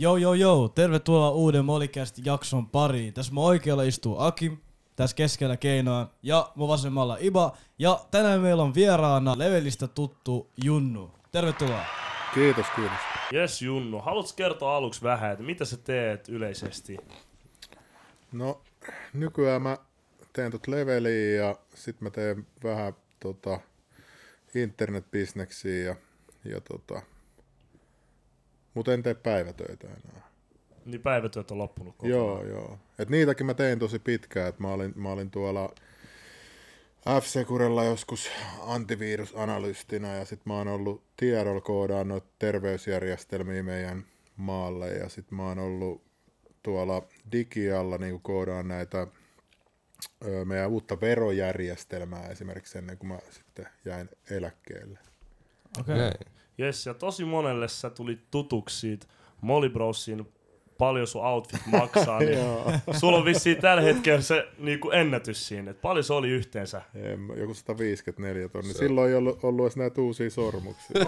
Joo, joo, joo. Tervetuloa uuden Molikästi jakson pariin. Tässä mun oikealla istuu Akim, tässä keskellä keinoa ja mun vasemmalla Iba. Ja tänään meillä on vieraana levelistä tuttu Junnu. Tervetuloa. Kiitos, kiitos. Jes Junnu, haluatko kertoa aluksi vähän, että mitä sä teet yleisesti? No, nykyään mä teen tot leveliä ja sit mä teen vähän tota, internetbisneksiä ja, ja tota, mutta en tee päivätöitä enää. Niin päivätyöt on loppunut kokonaan. Joo, joo. Et niitäkin mä tein tosi pitkään, että mä olin, mä olin tuolla F-Securella joskus antivirusanalystina ja sitten mä oon ollut tiedolla koodaan noita terveysjärjestelmiä meidän maalle ja sitten mä oon ollut tuolla digialla niin koodaan näitä ö, meidän uutta verojärjestelmää esimerkiksi ennen kuin mä sitten jäin eläkkeelle. Okei. Okay. Okay. Jes, ja tosi monelle sä tulit tutuksi siitä Molly Brosin paljon sun outfit maksaa, niin Joo. sulla on vissiin tällä hetkellä se niinku ennätys siinä, että paljon se oli yhteensä. Em, Joku 154 tonni. Se- Silloin ei ollut, ollut edes näitä uusia sormuksia.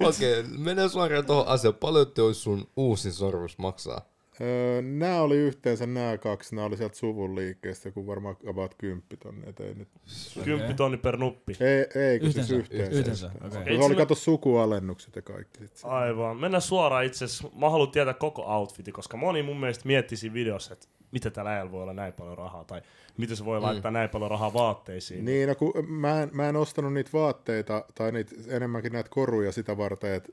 Okei, okay, mennään suoraan tuohon asiaan. Paljon toi sun uusin sormus maksaa? Öö, nämä oli yhteensä nämä kaksi, nämä oli sieltä suvun liikkeestä, joku varmaan about 10 tonni, et ei nyt. Kymppi tonni per nuppi. Ei, ei kun Yhteensä? siis yhteensä. Yhteensä. Ei Se oli kato sukualennukset ja kaikki. Sit. Aivan. Mennään suoraan itse asiassa. Mä haluan tietää koko outfitin, koska moni mun mielestä mietti siinä videossa, että miten tällä äijällä voi olla näin paljon rahaa, tai miten se voi Mm. laittaa näin paljon rahaa vaatteisiin. Niin, no kun mä en, mä en ostanut niitä vaatteita tai niitä, enemmänkin näitä koruja sitä varten, että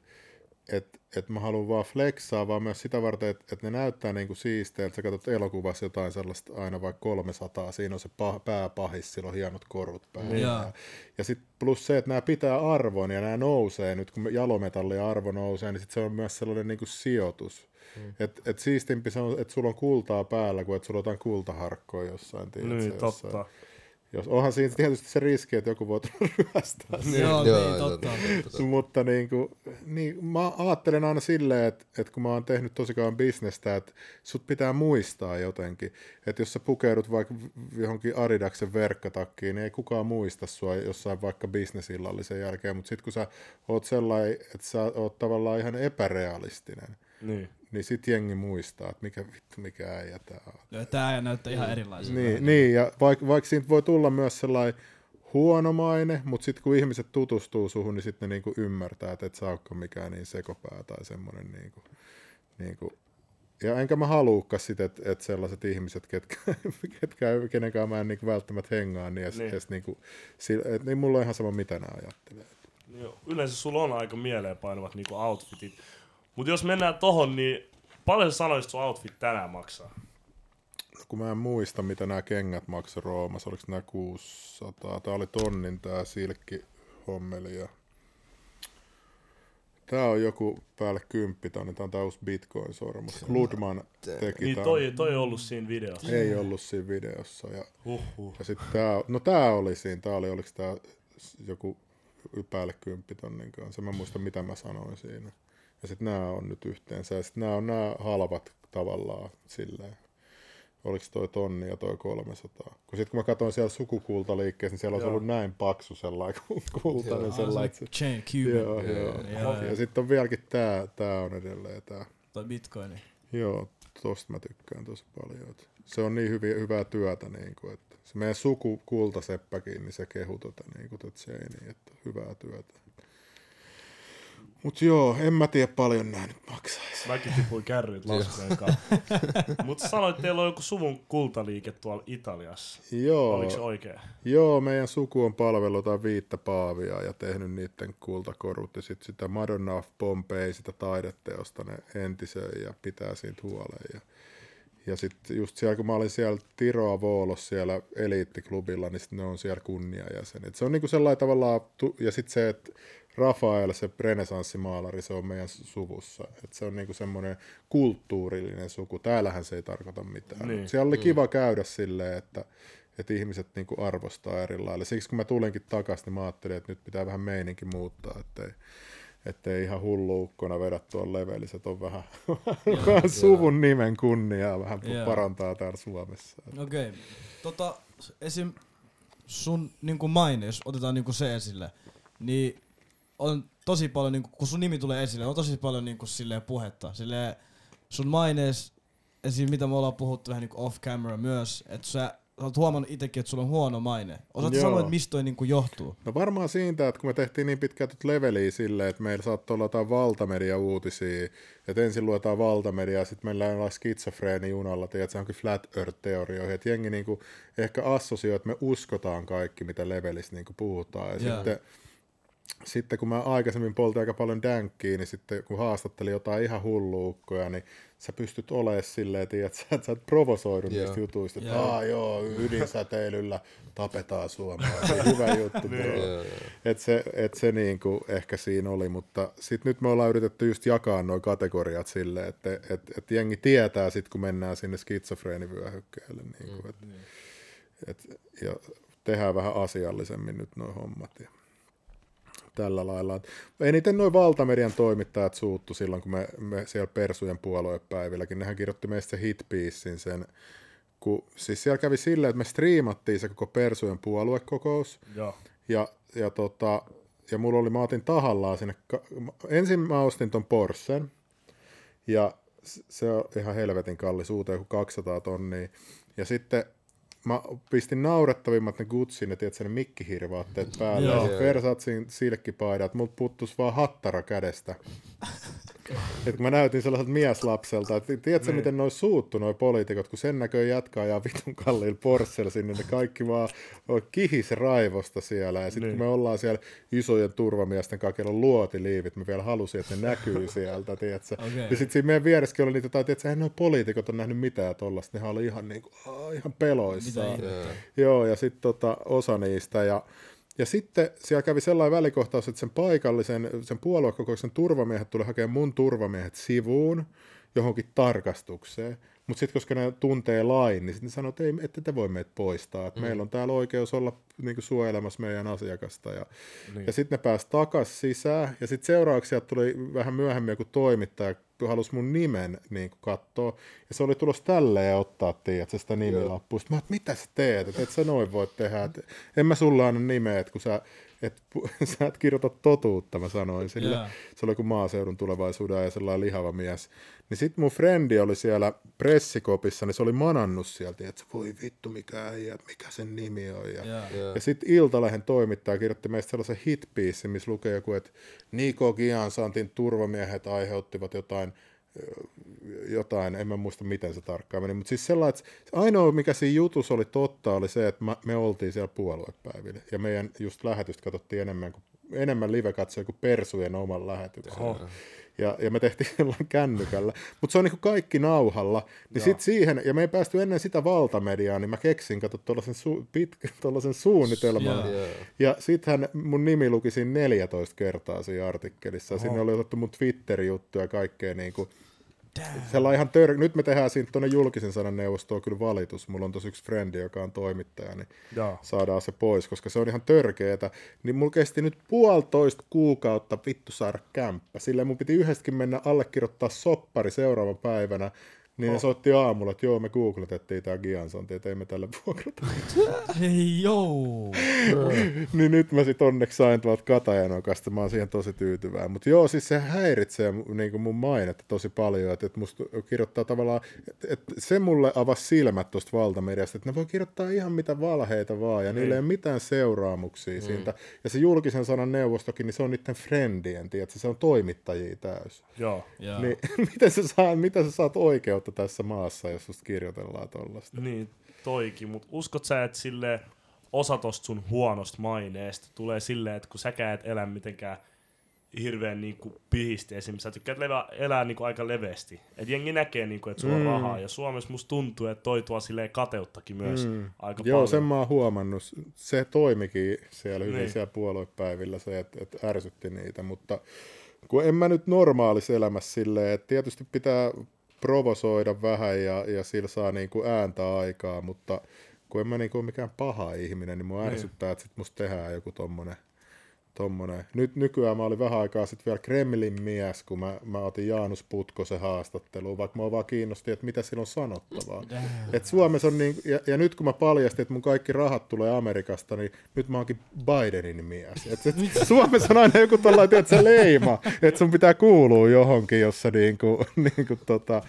et, et mä haluan vaan flexaa, vaan myös sitä varten, että et ne näyttää niinku siisteiltä. Sä katsot elokuvassa jotain sellaista aina vaikka 300, siinä on se pah, pääpahis, sillä on hienot korut päällä. Joo. Ja, ja sitten plus se, että nämä pitää arvon ja nämä nousee, nyt kun jalometallin arvo nousee, niin sit se on myös sellainen niinku sijoitus. Mm. Et, et siistimpi se on, että sulla on kultaa päällä, kuin että sulla on jotain kultaharkkoa jossain. tiedätkö, Niin, jossain. Totta. Jos, onhan siinä tietysti se riski, että joku voi tulla ryöstää. Joo, Joo, niin, totta. totta. Mutta niin kuin, niin, mä ajattelen aina silleen, että, että kun mä oon tehnyt tosi kauan bisnestä, että sut pitää muistaa jotenkin. Että jos sä pukeudut vaikka johonkin Adidaksen verkkatakkiin, niin ei kukaan muista sua jossain vaikka bisnesillallisen jälkeen. Mutta sitten kun sä oot sellainen, että sä oot tavallaan ihan epärealistinen, Niin. Niin sit jengi muistaa, että mikä vittu, mikä äijä tää on. Joo, Tää ei näyttää ihan erilaiselta. Niin, niin ja vaikka vaik siitä voi tulla myös sellainen huono maine, mutta sitten kun ihmiset tutustuu suhun, niin sitten ne niinku ymmärtää, että et sä olekaan mikään niin sekopää tai semmoinen niinku, niinku. Ja enkä mä haluukaan sit, että et sellaiset ihmiset, ketkä, ketkä kenenkään mä en niinku välttämättä hengaa, niin, Niin. niin. Edes niinku, sillä, et, niin mulla on ihan sama, mitä nämä ajattelee. Joo, yleensä sulla on aika mieleenpainuvat niinku outfitit. Mutta jos mennään tohon, niin paljon sä sanoisit sun outfit tänään maksaa? No, kun mä en muista, mitä nämä kengät maksoi Roomassa, oliko nämä 600, tää oli tonnin tää silkki hommeli ja Tää on joku päälle 10 tonni, tää on tää uusi Bitcoin-sormus. Ludman teki Niin toi, toi on ollut siinä videossa. Ei ollut siinä videossa. Ja, Huhhuh. ja sit tää, no tää oli siinä, tää oli, oliko tää joku päälle 10 tonnin kanssa. Mä muista, mitä mä sanoin siinä. Ja sitten nämä on nyt yhteensä. Ja sitten nämä on nämä halvat tavallaan silleen. Oliko toi tonni ja toi 300? Kun sitten kun mä katsoin siellä sukukultaliikkeessä, niin siellä Joo. ollut näin paksu sellainen ku- kultainen Ah, se sellainen. että se- Chain Cuban. Joo, joo. Joo, Ja sitten on vieläkin tää, tää on edelleen tää. Toi Bitcoini. Joo, tosta mä tykkään tosi paljon. Se on niin hyviä, hyvää työtä, niin kuin, että se meidän suku kultaseppäkin, niin se kehu tota, niin kuin, tota Janein, että hyvää työtä. Mut joo, en mä tiedä paljon nää nyt maksaisi. Mäkin tipuin kärryt laskujen kanssa. Mutta sanoit, että teillä on joku suvun kultaliike tuolla Italiassa. Joo, Oliko se oikein? joo, meidän suku on palvellut jotain viittä paavia ja tehnyt niiden kultakorut ja sitten sitä Madonna of Pompeii, sitä taideteosta ne entisöi ja pitää siitä huolen. Ja, ja sitten just siellä, kun mä olin siellä Tiroa Voolos siellä eliittiklubilla, niin sit ne on siellä kunniajäsenet. Se on niinku sellainen tavallaan, ja sitten se, että Rafael, se renesanssimaalari, se on meidän suvussa. Et se on niinku semmoinen kulttuurillinen suku. Täällähän se ei tarkoita mitään. Niin. Niin. Siellä oli kiva käydä silleen, että, että ihmiset niinku arvostaa eri lailla. Siksi kun mä tulinkin takaisin, niin mä ajattelin, että nyt pitää vähän meininki muuttaa, ettei, ettei ihan hulluukkona vedä tuolla levelissä, että on vähän, vähän suvun nimen kunniaa vähän Joo. parantaa täällä Suomessa. Okei. Tota, esim. sun niinku maine, jos otetaan niinku se esille, niin on tosi paljon, niinku, kun sun nimi tulee esille, on tosi paljon niinku, silleen puhetta. Silleen, sun mainees, esim. mitä me ollaan puhuttu vähän niinku off camera myös, että sä, sä oot huomannut itsekin, että sulla on huono maine. Osaatko Joo. sanoa, että mistä toi niinku johtuu? No varmaan siitä, että kun me tehtiin niin pitkään tuota leveliä silleen, että meillä saattoi olla jotain valtamedia-uutisia, että ensin luetaan valtamediaa, sitten meillä on jollain skitsofreeni junalla, tiedät, se onkin flat earth-teorioihin, että jengi niinku ehkä assosioi, että me uskotaan kaikki, mitä levelissä niinku puhutaan, ja Joo. sitten sitten kun mä aikaisemmin poltin aika paljon dänkkiä, niin sitten kun haastattelin jotain ihan hulluukkoja, niin sä pystyt olemaan silleen, tiedät, sä, että sä et provosoidu niistä jutuista, että. Aa, joo, ydinsäteilyllä tapetaan suomalaisia, hyvä juttu. Joo, joo. Et se, et se niinku ehkä siinä oli, mutta sitten nyt me ollaan yritetty just jakaa nuo kategoriat silleen, että et, et jengi tietää sitten, kun mennään sinne skitsofreenivyöhykkeelle. Niinku, et, et, ja tehdään vähän asiallisemmin nyt nuo hommat. Ja tällä lailla. Eniten noin valtamedian toimittajat suuttu silloin, kun me, me siellä Persujen puoluepäivilläkin, nehän kirjoitti meistä se hitpiisin sen, kun, siis siellä kävi silleen, että me striimattiin se koko Persujen puoluekokous, Joo. ja, ja, tota, ja mulla oli, mä otin tahallaan sinne, ensin mä ostin ton Porschen, ja se on ihan helvetin kallis, uuteen joku 200 tonnia. Ja sitten mä pistin naurettavimmat ne Gucciin, tiedätkö, ne mikkihirvaatteet päälle, Joo. ja Versatsin silkkipaidat, mut puttus vaan hattara kädestä. Et kun mä näytin sellaiselta mieslapselta, että tiedätkö miten noin suuttu noi poliitikot, kun sen näköön jatkaa ja vitun kalliilla Porschella sinne, ne kaikki vaan kihis raivosta siellä. Ja sitten kun me ollaan siellä isojen turvamiesten kanssa, on luotiliivit, me vielä halusin, että ne näkyy sieltä, tiedätkö. Okei. Ja sitten siinä meidän vieressäkin oli niitä jotain, tiedätkö, eihän noi poliitikot on nähnyt mitään tollasta, nehän oli ihan, niinku, aa, ihan peloissaan. Joo, ja sitten tota, osa niistä. Ja, ja sitten siellä kävi sellainen välikohtaus, että sen paikallisen, sen puoluekokouksen turvamiehet tuli hakemaan mun turvamiehet sivuun johonkin tarkastukseen. Mutta sitten koska ne tuntee lain, niin sitten ne sanoo, että ei, ette te voi meitä poistaa. Et mm. Meillä on täällä oikeus olla niinku, suojelemassa meidän asiakasta. Ja, niin. ja sitten ne pääsi takaisin sisään. Ja sitten seuraavaksi tuli vähän myöhemmin joku toimittaja, kun halusi mun nimen niin katsoa. Ja se oli tulossa tälleen ottaa, tiedätkö, sitä nimilappua. Sitten mä oon, mitä sä teet? Et, et sä noin voi tehdä. Et, en mä sulla anna nimeä, että kun sä et, sä et kirjoita totuutta, mä sanoin sille. Joo. Se oli kuin maaseudun tulevaisuuden ja sellainen lihava mies. Niin sit mun frendi oli siellä pressikopissa, niin se oli manannut sieltä, että voi vittu mikä äijä, että mikä sen nimi on. Ja, Joo. Joo. ja sitten Iltalehen toimittaja kirjoitti meistä sellaisen hitpiisin, missä lukee joku, että Niko Giansantin turvamiehet aiheuttivat jotain, jotain, en mä muista miten se tarkkaan meni, mutta siis sellainen, että ainoa mikä siinä jutussa oli totta oli se, että me oltiin siellä puoluepäivillä ja meidän just lähetystä katsottiin enemmän, kuin, enemmän live kuin Persujen oman lähetyksen. Oho. Ja, ja me tehtiin jollain kännykällä. Mutta se on niinku kaikki nauhalla. Niin sit siihen, ja me ei päästy ennen sitä valtamediaa, niin mä keksin, kato, tuollaisen, su, pitkä, tuollaisen suunnitelman. Joo. Joo. Ja sittenhän mun nimi luki siinä 14 kertaa siinä artikkelissa. Oho. Sinne oli otettu mun Twitter-juttuja ja kaikkea niinku, sellainen ihan tör... Nyt me tehdään siinä tuonne julkisen sanan neuvostoon kyllä valitus. Mulla on tosi yksi frendi, joka on toimittaja, niin Joo. saadaan se pois, koska se on ihan törkeetä. Niin mulla kesti nyt puolitoista kuukautta vittu saada kämppä. Sillä mun piti yhdestäkin mennä allekirjoittaa soppari seuraavan päivänä. Niin Oh. ne soitti aamulla, että joo, me googletettiin tää Giansanti, että ei me tällä vuokrata. Hei joo. niin nyt mä sit onneksi sain tuolta Katajanokasta, mä oon siihen tosi tyytyväinen. Mutta joo, siis se häiritsee niin mun mainetta tosi paljon, että et musta kirjoittaa tavallaan, että et se mulle avasi silmät tuosta valtamediasta, että ne voi kirjoittaa ihan mitä valheita vaan, ja niillä ei ole mitään seuraamuksia mm. siitä. Ja se julkisen sanan neuvostokin, niin se on niiden friendien, tiedätkö, se on toimittajia täys. Joo. Joo. Niin miten sä, saat, mitä sä saat oikeutta tässä maassa, jos susta kirjoitellaan tollasta? Niin, toikin. Mutta uskot sä, että sille osa tosta sun huonosta maineesta tulee silleen, että kun säkään et elä mitenkään hirveän niinku pihisti esimerkiksi. Sä tykkäät levä, elää niinku aika leveästi. Et jengi näkee, niinku, että sulla on Mm. rahaa. Ja Suomessa musta tuntuu, että toi tuo silleen kateuttakin myös Mm. aika Joo, paljon. sen mä oon huomannut. Se toimikin siellä hyvin Niin. siellä puoluepäivillä se, että, että ärsytti niitä, mutta kun en mä nyt normaalissa elämässä silleen, että tietysti pitää provosoida vähän ja, ja sillä saa niinku ääntä aikaa, mutta kun en mä niinku ole mikään paha ihminen, niin mua ärsyttää, että sit musta tehdään joku tommonen tommonen. Nyt nykyään mä olin vähän aikaa sitten vielä Kremlin mies, kun mä, mä otin Jaanus Putkosen haastatteluun, vaikka mä vaan kiinnosti, että mitä sillä on sanottavaa. Et Suomessa on niin, ja, ja, nyt kun mä paljastin, että mun kaikki rahat tulee Amerikasta, niin nyt mä oonkin Bidenin mies. Et, et Suomessa on aina joku tällainen, että se leima, että sun pitää kuulua johonkin, jossa, niinku, niinku tota,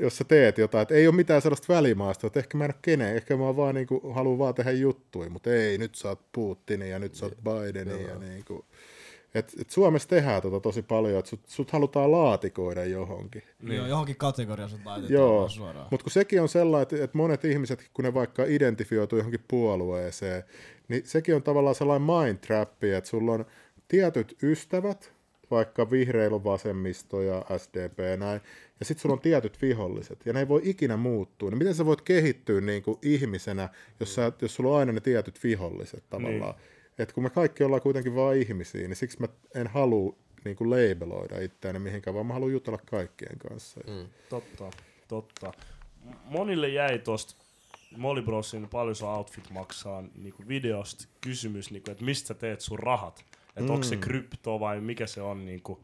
jos sä teet jotain. Et ei ole mitään sellaista välimaasta, että ehkä mä en ole kenen, ehkä mä vaan niinku, haluan vaan tehdä juttuja, mutta ei, nyt sä oot Putinin ja nyt sä oot Bidenin ja niin kuin, et, et Suomessa tehdään tota tosi paljon, että sut, sut halutaan laatikoida johonkin. Niin. Joo, johonkin kategoriaan sut laitetaan Joo, suoraan. mutta kun sekin on sellainen, että, että monet ihmiset, kun ne vaikka identifioituu johonkin puolueeseen, niin sekin on tavallaan sellainen mind trap, että sulla on tietyt ystävät, vaikka vihreillä vasemmisto ja SDP ja näin, ja sitten sulla on tietyt viholliset, ja ne ei voi ikinä muuttua. Niin miten sä voit kehittyä niin kuin ihmisenä, jos, sä, jos sulla on aina ne tietyt viholliset tavallaan? Niin. Et kun me kaikki ollaan kuitenkin vain ihmisiä, niin siksi mä en halua niin kuin labeloida itseäni mihinkään, vaan mä haluan jutella kaikkien kanssa. Mm. Totta, totta. Monille jäi tosta Molly Brosin paljon sun outfit maksaa niin videosta kysymys, niin kuin, että mistä sä teet sun rahat. Että mm. onko se krypto vai mikä se on. Niin kuin.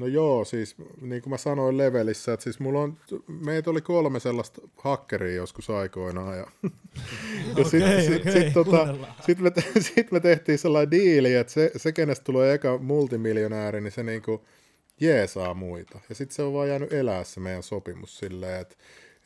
No joo, siis niin kuin mä sanoin levelissä, että siis mulla on, meitä oli kolme sellaista hakkeria joskus aikoinaan. Ja, ja sitten sit, okay, sit, tota, sit me, sit me tehtiin sellainen diili, että se, se kenestä tulee eka multimiljonääri, niin se niinku jeesaa muita. Ja sitten se on vaan jäänyt elää se meidän sopimus silleen, että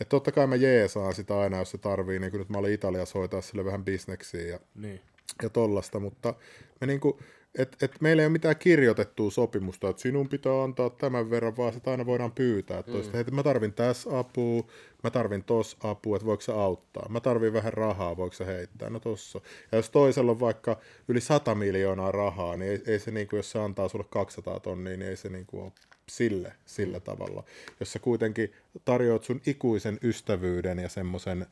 että totta kai mä jeesaan sitä aina, jos se tarvii, niin kuin nyt mä olin Italiassa hoitaa sille vähän bisneksiä ja, niin. ja tollasta, mutta me niinku, et, et meillä ei ole mitään kirjoitettua sopimusta, että sinun pitää antaa tämän verran, vaan sitä aina voidaan pyytää. Mm. Toista, että mä tarvin tässä apua, mä tarvin tos apua, että voiko se auttaa. Mä tarvin vähän rahaa, voiko se heittää. No tossa. Ja jos toisella on vaikka yli 100 miljoonaa rahaa, niin ei, ei se, niin kuin, jos se antaa sulle 200 tonnia, niin ei se niin kuin, ole sille, sillä tavalla. Jos sä kuitenkin tarjoat sun ikuisen ystävyyden ja semmoisen,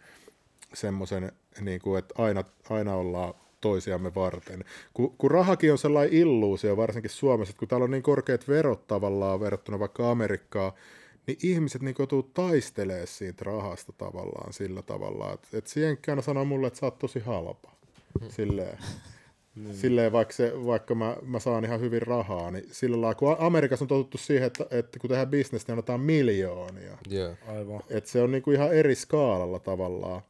semmoisen niin kuin, että aina, aina ollaan toisiamme varten. Kun, kun rahakin on sellainen illuusio, varsinkin Suomessa, että kun täällä on niin korkeat verot tavallaan verrattuna vaikka Amerikkaan, niin ihmiset niin joutuu taistelemaan siitä rahasta tavallaan sillä tavalla, että, että Sienkki sanoo mulle, että sä oot tosi halpa. Silleen. Niin. Silleen vaikka, se, vaikka mä, mä saan ihan hyvin rahaa, niin sillä lailla, kun Amerikassa on totuttu siihen, että, että kun tehdään bisnestä, niin annetaan miljoonia. Yeah. Aivan. Että se on niinku ihan eri skaalalla tavallaan.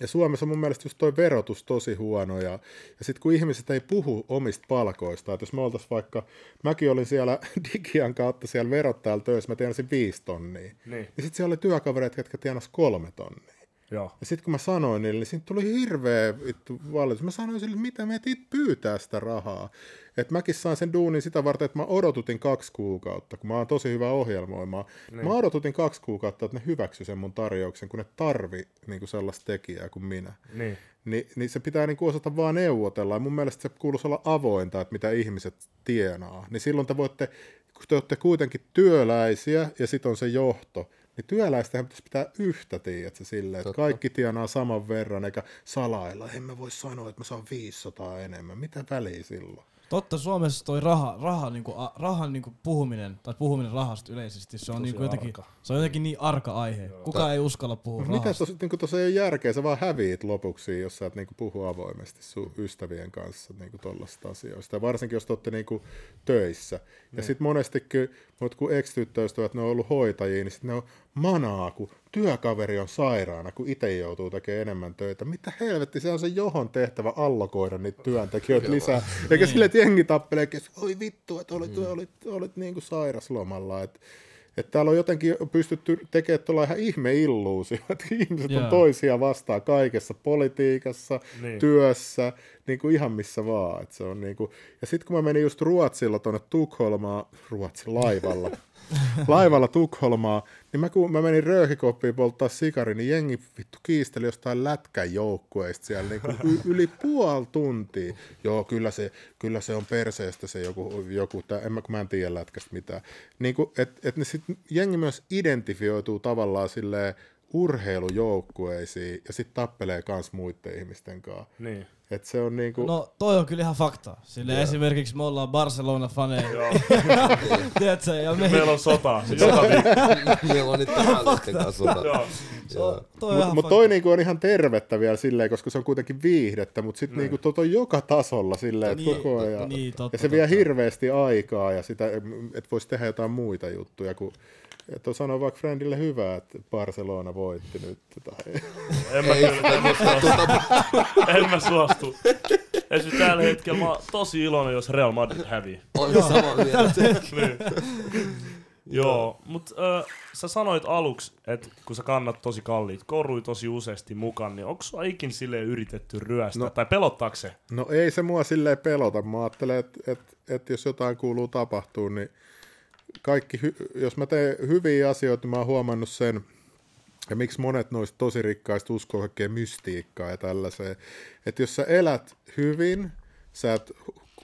Ja Suomessa mun mielestä just toi verotus tosi huono, ja, ja sitten kun ihmiset ei puhu omista palkoista, että jos me oltaisiin vaikka, mäkin olin siellä Digian kautta siellä verottajalla töissä, mä tienasin viisi tonnia, niin, niin sitten siellä oli työkavereita, jotka tienas kolme tonnia. Joo. Ja sitten kun mä sanoin niille, niin siitä tuli hirveä vittu valitus. Mä sanoin sille, että mitä me et pyytää sitä rahaa. Että mäkin sain sen duunin sitä varten, että mä odotutin kaksi kuukautta, kun mä oon tosi hyvä ohjelmoimaan. Niin. Mä odotutin kaksi kuukautta, että ne hyväksy sen mun tarjouksen, kun ne tarvi niin sellaista tekijää kuin minä. Niin. Ni, niin se pitää niin osata vaan neuvotella. Ja mun mielestä se kuuluisi olla avointa, että mitä ihmiset tienaa. Niin silloin te voitte, kun te olette kuitenkin työläisiä ja sitten on se johto, niin työläistähän pitäisi pitää yhtä, tiedätkö, silleen, että kaikki tienaa saman verran, eikä salailla, en mä voi sanoa, että mä saan 500 enemmän, mitä väliä silloin? Totta, Suomessa toi raha, raha, niinku, a, rahan niinku puhuminen, tai puhuminen rahasta yleisesti, se on, niinku jotenkin, se on jotenkin niin arka aihe. Joo. Kuka Tää, ei uskalla puhua no, rahasta. Mitä tuossa niinku, ei ole järkeä, sä vaan häviit lopuksi, jos sä et niinku, puhu avoimesti sun ystävien kanssa niinku, tollaisista asioista. Ja varsinkin, jos te olette niinku, töissä. Ja niin. sitten monestikin, mutta kun ex-tyttöystävät, ne on ollut hoitajia, niin sitten ne on manaa, kun työkaveri on sairaana, kun itse joutuu tekemään enemmän töitä. Mitä helvetti, se on se johon tehtävä allokoida niitä työntekijöitä lisää. Eikä sille, että jengi tappelee, että oi vittu, että olit, mm. olit, olit, olit niin kuin sairaslomalla. Että että täällä on jotenkin pystytty tekemään tuolla ihan ihme illuusio, että ihmiset yeah. on toisia vastaan kaikessa, politiikassa, niin. työssä, niin kuin ihan missä vaan. Että se on niin kuin... Ja sitten kun mä menin just Ruotsilla tuonne Tukholmaan, Ruotsin laivalla, laivalla Tukholmaa, niin mä, kun mä menin rööhikoppiin polttaa sikari, niin jengi vittu kiisteli jostain lätkän joukkueista siellä niin kuin yli puoli tuntia. Joo, kyllä se, kyllä se on perseestä se joku, joku tää, en mä, kun mä en tiedä lätkästä mitään. Niin kuin, et, et ne sit, jengi myös identifioituu tavallaan silleen urheilujoukkueisiin ja sitten tappelee kans muiden ihmisten kanssa. Niin. Et se on niinku, No toi on kyllä ihan fakta. Sille esimerkiksi me ollaan Barcelona-faneja. Joo. Tiedätkö? Ja me, Meillä on sota. Joka. Meillä on nyt tällaisten kanssa sota. Joo. se on, toi on Mutta ihan mut toi niinku on ihan tervettä vielä silleen, koska se on kuitenkin viihdettä, mutta sitten niinku tot on joka tasolla silleen, että Niin, koko ajan. niin, totta, ja se vie totta. hirveästi aikaa ja sitä, että voisi tehdä jotain muita juttuja, kun että on sanoa vaikka friendille hyvä, että Barcelona voitti nyt. Tai... En mä, kyllä, en, mä suostu. en mä suostu. Esimerkiksi tällä hetkellä mä oon tosi iloinen, jos Real Madrid hävii. On sama mieltä. Niin. Joo, mutta äh, sä sanoit aluksi, että kun sä kannat tosi kalliit korui tosi useasti mukaan, niin onko sua ikin silleen yritetty ryöstää? No. Tai pelottaako se? No ei se mua silleen pelota. Mä ajattelen, että et, et jos jotain kuuluu tapahtuu, niin kaikki, jos mä teen hyviä asioita, niin mä oon huomannut sen, ja miksi monet noista tosi rikkaista uskoo kaikkea mystiikkaa ja tällaiseen. Että jos sä elät hyvin, sä et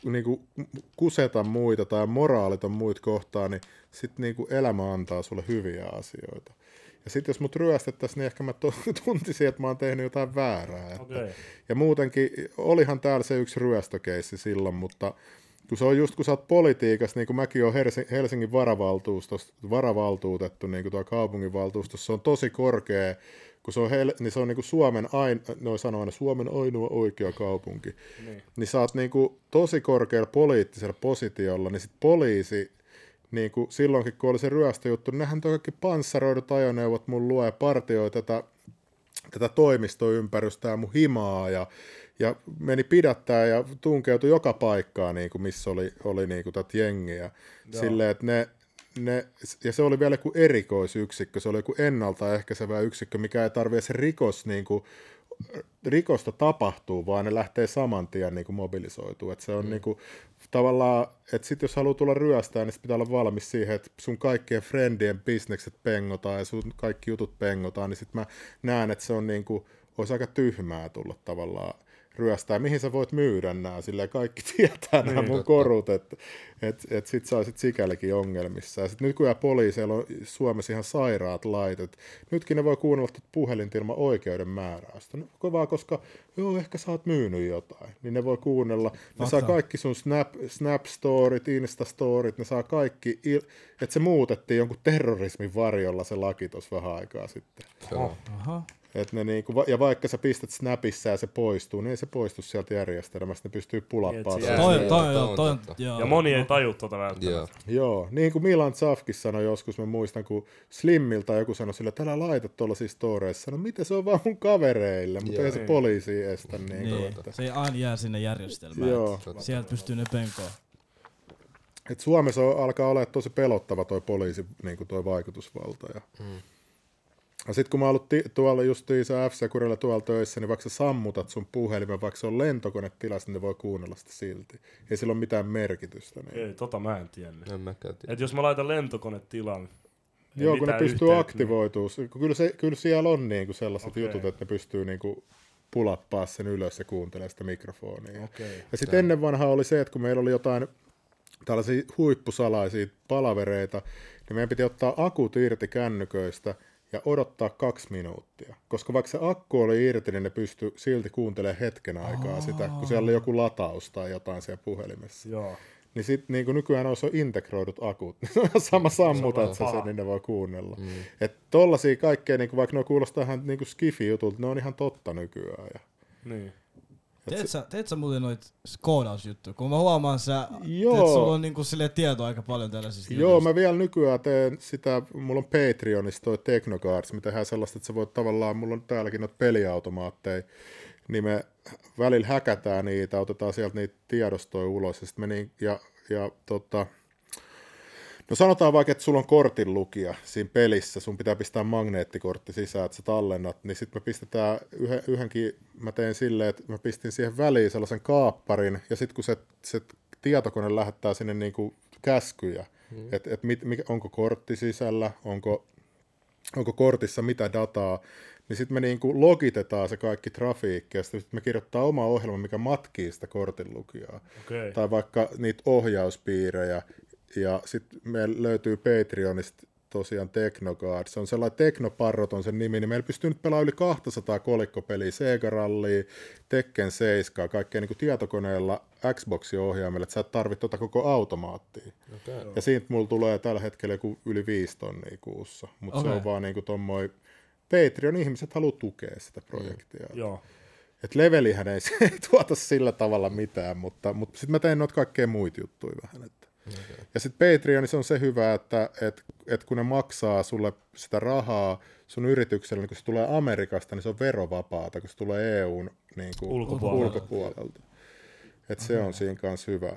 niinku, kuseta muita tai moraalita muita kohtaan, niin sit niinku elämä antaa sulle hyviä asioita. Ja sitten jos mut ryöstettäisiin, niin ehkä mä tuntisin, että mä oon tehnyt jotain väärää. Että, Okei. ja muutenkin, olihan täällä se yksi ryöstökeissi silloin, mutta kun se on just kun sä oot politiikassa, niin kuin mäkin olen Helsingin, varavaltuutettu niin kuin tuo kaupunginvaltuustossa, se on tosi korkea, kun se on, hel, niin se on niin kuin Suomen, ain, noin sanoo aina, Suomen ainoa oikea kaupunki. Niin. Niin sä oot niin kuin tosi korkealla poliittisella positiolla, niin sit poliisi niin kuin silloinkin, kun oli se ryöstöjuttu, niin nehän toi kaikki panssaroidut ajoneuvot mun luo ja partioi tätä, tätä toimistoympärystä ja mun himaa ja, ja meni pidättää ja tunkeutui joka paikkaan, niin kuin missä oli, oli niin kuin tätä jengiä. Silleen, että ne, ne, ja se oli vielä joku erikoisyksikkö, se oli joku ennaltaehkäisevä yksikkö, mikä ei tarvitse se rikos niin kuin, rikosta tapahtuu, vaan ne lähtee saman tien niin kuin mobilisoituu. Et se on mm. niin kuin, tavallaan, että sit jos haluaa tulla ryöstää, niin pitää olla valmis siihen, että sun kaikkien friendien bisnekset pengotaan ja sun kaikki jutut pengotaan, niin sit mä näen, että se on niin kuin, olisi aika tyhmää tulla tavallaan ryöstää. Mihin sä voit myydä nämä? Silleen kaikki tietää nämä mun korut, että et, et sit sä olisit sikälikin ongelmissa. Ja sit nykyään poliiseilla on Suomessa ihan sairaat laitet. Nytkin ne voi kuunnella tuota puhelinta ilman oikeuden määräystä. No, kovaa, koska joo, ehkä sä oot myynyt jotain. Niin ne voi kuunnella. Ne saa kaikki sun Snap, Snap-storit, Insta-storit, ne saa kaikki, il- että se muutettiin jonkun terrorismin varjolla se laki tuossa vähän aikaa sitten. Joo. Aha. Et ne niinku, ja vaikka sä pistät Snapissa ja se poistuu, niin ei se poistu sieltä järjestelmästä, ne pystyy pulappaamaan. Niin, Toi, toi, toi toi, toi. Ja moni ei taju tuota välttämättä. Joo. Joo, niin kuin Milan Zafkin sanoi joskus, mä muistan, kun Slimmiltä joku sanoi sille, että älä laita tuollaisia storeissa. No miten se on vaan mun kavereille, mutta ei se poliisi estä. Niin, Niin, niin. Että, se ei aina jää sinne järjestelmään. Joo. Sieltä pystyy ne penkoon. et Suomessa on, alkaa olla tosi pelottava toi poliisi, niin kuin toi vaikutusvalta. Ja, mm. Ja sitten kun mä oon ollut ti- tuolla justiinsa F-Securella tuolla töissä, niin vaikka sä sammutat sun puhelimen, vaikka se on lentokonetilassa, niin ne voi kuunnella sitä silti. Ei sillä ole mitään merkitystä. Niin. Ei, tota mä en tiennyt. En mäkään tiedä. Et jos mä laitan lentokonetilan, ei Joo, kun ne pystyy yhteyttä, aktivoitumaan. Kyllä, se, kyllä siellä on niinku sellaiset Okei. jutut, että ne pystyy niinku pulappaa sen ylös ja kuuntelee sitä mikrofonia. Niin, okei. Ja sitten ennen vanhaa oli se, että kun meillä oli jotain tällaisia huippusalaisia palavereita, niin meidän piti ottaa akut irti kännyköistä ja odottaa kaksi minuuttia. Koska vaikka se akku oli irti, niin ne pystyi silti kuuntelemaan hetken aikaa sitä, kun siellä oli joku lataus tai jotain siellä puhelimessa. Joo. Niin sit niin nykyään olisi on integroidut akut. Se on ihan sama sammutat sä paha. sen, niin ne voi kuunnella. Mm. Et tollasia kaikkea, niin vaikka ne kuulostaa ihan niin skifi-jutulta, ne on ihan totta nykyään. Ja, Niin. Teet sä, teet sä muuten noit koodausjuttuja? Kun mä huomaan, sä, Joo. että sulla on niinku silleen tietoa aika paljon tällaisista Joo, jutuista. mä vielä nykyään teen sitä, mulla on Patreonissa toi Technocards, me tehdään sellaista, että sä voit tavallaan, mulla on täälläkin noita peliautomaatteja, niin me välillä häkätään niitä, otetaan sieltä niitä tiedostoja ulos, ja, sit me niin, ja, ja tota, No sanotaan vaikka, että sulla on kortinlukija siinä pelissä, sun pitää pistää magneettikortti sisään, että sä tallennat, niin sitten me pistetään yhden, yhdenkin, mä tein silleen, että mä pistin siihen väliin sellaisen kaapparin, ja sitten kun se, se tietokone lähettää sinne niin kuin käskyjä, mm. että et onko kortti sisällä, onko, onko kortissa mitä dataa, niin sitten me niin kuin logitetaan se kaikki trafiikki, ja sitten me kirjoittaa oma ohjelma, mikä matkii sitä kortinlukijaa Okei. tai vaikka niitä ohjauspiirejä, ja sitten meillä löytyy Patreonista tosiaan Technogard. Se on sellainen Teknoparrot on sen nimi, niin meillä pystyy nyt pelaamaan yli 200 kolikkopeliä, Sega Rallia, Tekken 7, kaikkea niin kuin tietokoneella Xboxin ohjaimella, että sä et tarvitse tota koko automaattia. Okay. Ja siitä mulla tulee tällä hetkellä joku yli 5 tonnia kuussa, mutta okay. se on vaan niinku tommoin, Patreon-ihmiset haluaa tukea sitä projektia. Mm. Joo. Et levelihän ei, se ei tuota sillä tavalla mitään, mutta, mutta sitten mä teen noita kaikkea muita juttuja vähän. Että. Okay. Ja sitten Patreonissa on se hyvä, että et, et kun ne maksaa sulle sitä rahaa sun yritykselle, niin kun se tulee Amerikasta, niin se on verovapaata, kun se tulee EUn niin kuin Ulkopuolelta. ulkopuolelta. Et se on siinä kanssa hyvä.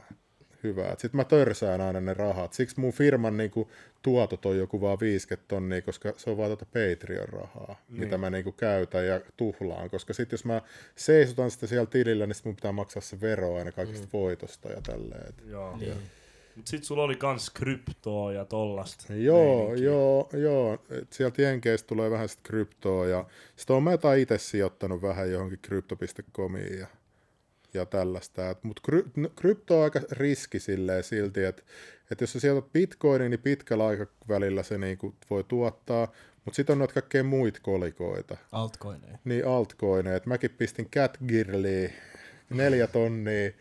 hyvä. Sitten mä törsään aina ne rahat. Siksi mun firman niinku, tuotot on joku vaan 50 tonnia, koska se on vaan tuota Patreon-rahaa, niin. mitä mä niinku, käytän ja tuhlaan. Koska sitten jos mä seisotan sitä siellä tilillä, niin sit mun pitää maksaa se vero aina kaikista mm. voitosta ja tälleen. Et. Joo. Mut sit sulla oli kans kryptoa ja tollasta. Joo, meininkiä. joo, joo. Et sieltä Jenkeistä tulee vähän sitä kryptoa ja sitä on mä jotain itse sijoittanut vähän johonkin krypto.comiin ja, ja tällaista. Mutta kry, krypto on aika riski silleen silti, että et jos sä sijoitat bitcoinin, niin pitkällä aikavälillä se niinku voi tuottaa, mutta sitten on noita kaikkea muita kolikoita. Altcoineja. Niin altcoineja. Et mäkin pistin Catgirliin neljä tonnia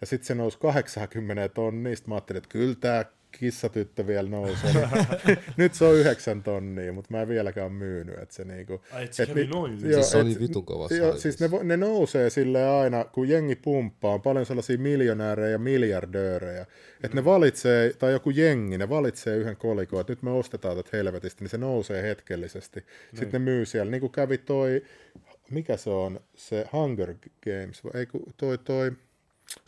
ja sitten se nousi 80 tonnia. Sitten mä ajattelin, että kyllä tämä kissatyttö vielä nousee. Nyt se on 9 tonnia, mutta mä en vieläkään myynyt. Että se niinku, Ai, et se et kävi noin. joo, Siis se oli vitun kova saivis. siis ne, ne nousee sille aina, kun jengi pumppaa, on paljon sellaisia miljonäärejä ja miljardöörejä, että ne valitsee, tai joku jengi, ne valitsee yhden kolikon, että nyt me ostetaan tätä helvetistä, niin se nousee hetkellisesti. Sitten ne myy siellä, niin kuin kävi toi, mikä se on, se Hunger Games, vai ei kun toi toi,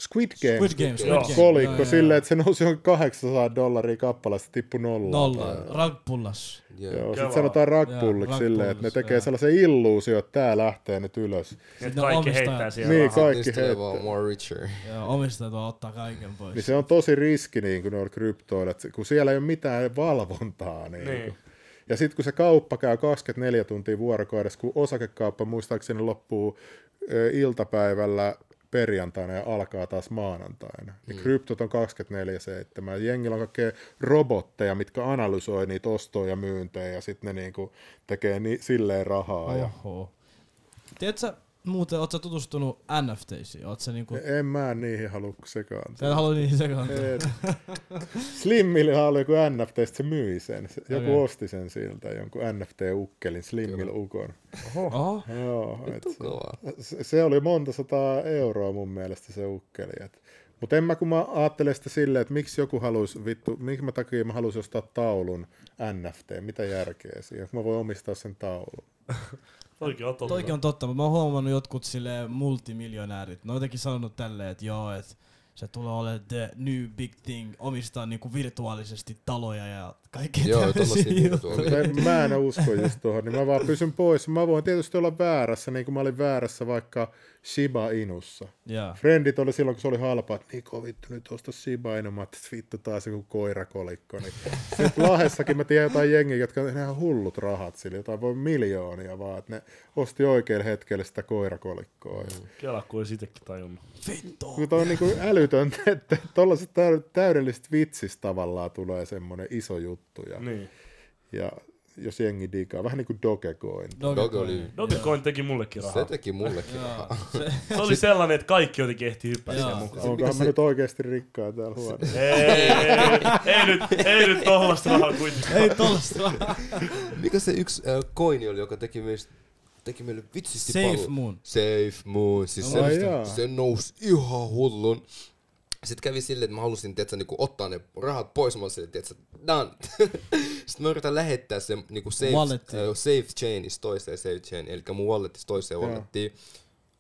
Squid Games, Squid Games. Joo. Squid Game. kolikko Joo, joo, silleen, joo. että se nousi johonkin 800 dollaria kappaleesta, tippui nollaan. Nolla. Ragpullas. Joo. Joo, sitten sanotaan Joo, ragpulliksi silleen, että ne tekee joo. sellaisen illuusio, että tää lähtee nyt ylös. Ne kaikki omistaa- heittää siellä Niin, rahaa. kaikki heittää. vaan more richer. Ja omistajat vaan ottaa kaiken pois. Niin se on tosi riski niin kuin noilla kryptoilla, että kun siellä ei ole mitään valvontaa. Niin Niin. Ja sitten kun se kauppa käy 24 tuntia vuorokaudessa, kun osakekauppa muistaakseni loppuu iltapäivällä perjantaina ja alkaa taas maanantaina. Niin kryptot on 24-7. Jengillä on kaikkea robotteja, mitkä analysoi niitä ostoja ja myyntejä ja sitten ne niinku tekee ni- silleen rahaa. Ja Oho. Tiedätkö, muuten, ootko sä tutustunut NFTisiin? Oot sä niinku... en mä niihin halua sekaantua. Sä et halua niihin sekaantua. Et. Slimmillä oli joku NFT, sit se myi sen. Se- Joku Okei. osti sen siltä, jonkun NFT-ukkelin, Slimmillä ukon. Oho. Joo, et se, se, oli monta sataa euroa mun mielestä se ukkeli. Et. Mutta en mä, kun mä ajattelen sitä silleen, että miksi joku haluaisi, vittu, minkä mä takia mä haluaisin ostaa taulun NFT, mitä järkeä siinä, mä voin omistaa sen taulun. Toikin on totta. Toikin on totta, mutta mä oon huomannut jotkut sille multimiljonäärit. Ne on jotenkin sanonut tälleen, että joo, että se tulee olemaan the new big thing, omistaa niinku virtuaalisesti taloja ja kaikkea Joo. Mä, mä en usko just tuohon, niin mä vaan pysyn pois. Mä voin tietysti olla väärässä, niin kuin mä olin väärässä vaikka Shiba Inussa. Joo. Frendit oli silloin, kun se oli halpa, että Niko vittu nyt osta Shiba Inu, mä ajattelin, että vittu taas joku koirakolikko. Niin. Sitten Lahessakin mä tiedän jotain jengiä, jotka on ihan hullut rahat sillä, jotain voi miljoonia vaan, että ne osti oikealla hetkellä sitä koirakolikkoa. Mm. Kela, kun olisi itsekin tajunnut. Vittu. Kun toi on niin kuin älytöntä, että tuollaiset täydellisistä vitsistä tavallaan tulee semmoinen iso juttu. Ja, Niin. ja jos jengi digaa, vähän niin kuin Dogecoin. Doge oli... Dogecoin teki mullekin Se rahaa. teki mullekin rahaa. Se, Se oli sellainen, että kaikki jotenkin ehti hyppää siihen mukaan. Onkohan mä nyt oikeasti rikkaa täällä huoneessa? Ei, ei, ei, ei, nyt, ei nyt tollasta rahaa kuitenkaan. ei tollasta. Mikä se yksi äh, koini oli, joka teki meistä teki meille vitsisti Safe paljon. Moon. Safe Moon. Siis Ai se, se nousi ihan hullun. Sitten kävi silleen, että mä halusin tiedätkö, niinku, ottaa ne rahat pois. Mä olin silleen, tiedätkö, done. Sitten mä yritän lähettää sen niinku safe, Wallettiin. äh, safe chainista toiseen safe chain, eli mun walletista toiseen Joo. wallettiin.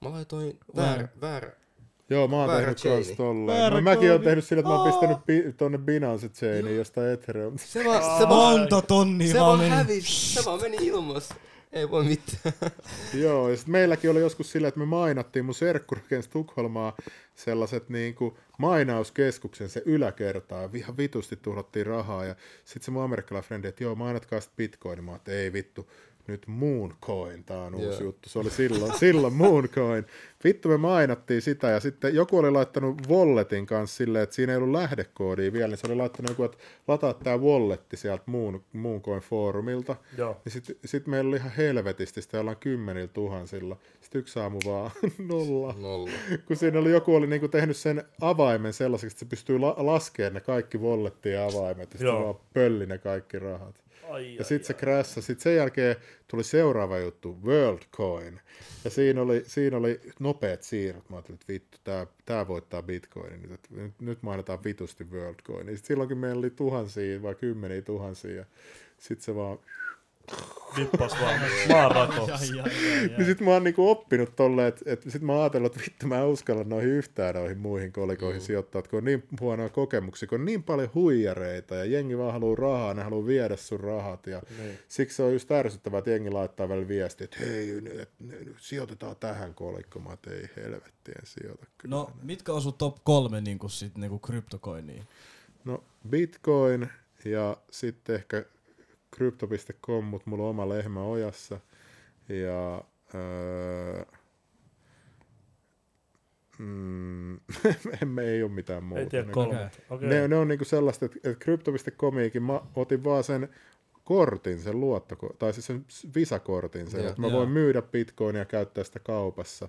Mä laitoin Väärä. väärä. Joo, mä oon Väärä tehnyt chaini. kans tolleen. Väärä No, mäkin oon tehnyt sillä, että mä oon pistänyt bi- tonne Binance chainiin jostain Ethereum. Se vaan, se vaan, Monta tonnia se vaan hävisi. Se vaan meni ilmassa. Ei voi mitään. Joo, ja sit meilläkin oli joskus sillä, että me mainattiin, mun serkku rakensi Tukholmaa sellaiset niin kuin mainauskeskuksen se yläkertaa, ja ihan vitusti tuhlattiin rahaa, ja sitten se mun amerikkalainen frendi, että joo, mainatkaa sit bitcoin, mä että ei vittu, nyt Mooncoin, tää on uusi Joo. juttu. Se oli silloin, silloin Mooncoin. Vittu me mainattiin sitä ja sitten joku oli laittanut walletin kanssa silleen, että siinä ei ollut lähdekoodia vielä, niin se oli laittanut joku, että lataa tää walletti sieltä Moon, Mooncoin foorumilta. Joo. Niin sitten sit meillä oli ihan helvetisti, sitä ollaan kymmenillä tuhansilla. Sitten yksi aamu vaan nolla. Nolla. Kun siinä oli joku oli niinku tehnyt sen avaimen sellaiseksi, että se pystyy la- laskemaan ne kaikki wallettien avaimet. Ja sitten vaan pölli ne kaikki rahat. Ai, Ja sitten se crashasi. Sitten sen jälkeen tuli seuraava juttu, WorldCoin. Ja siinä oli, siinä oli nopeat siirrot. Mä ajattelin, että vittu, tää, tää voittaa Bitcoinin. Nyt, nyt, nyt mainitaan vitusti WorldCoin. Sitten silloinkin meillä oli tuhansia vai kymmeniä tuhansia. Sitten se vaan... Vippas vaan ai, Niin sit mä oon niinku oppinut tolleen, että et sit mä oon ajatellut, että vittu mä en uskalla noihin yhtään noihin muihin kolikoihin mm. sijoittaa, että kun on niin huonoja kokemuksia, kun on niin paljon huijareita ja jengi vaan haluaa rahaa, ne haluaa viedä sun rahat ja Niin. siksi se on just ärsyttävää, että jengi laittaa välillä viestiä, että hei, nyt, nyt, nyt sijoitetaan tähän kolikkoon, mä ei helvettien sijoita kyllä. No, mitkä on sun top kolme niinku sit niinku kryptokoiniin? No Bitcoin ja sitten ehkä Crypto.com, mutta mulla on oma lehmä ojassa. Ja öö, mm, emme ei ole mitään muuta. Ei tiedä Ne- kolmet. Okei. Ne, ne on niinku sellaista, että, että Crypto.comiikin mä otin vaan sen kortin, sen luotto, tai siis sen Visa-kortin, sen, Joo. että mä Joo. voin myydä bitcoinia ja käyttää sitä kaupassa.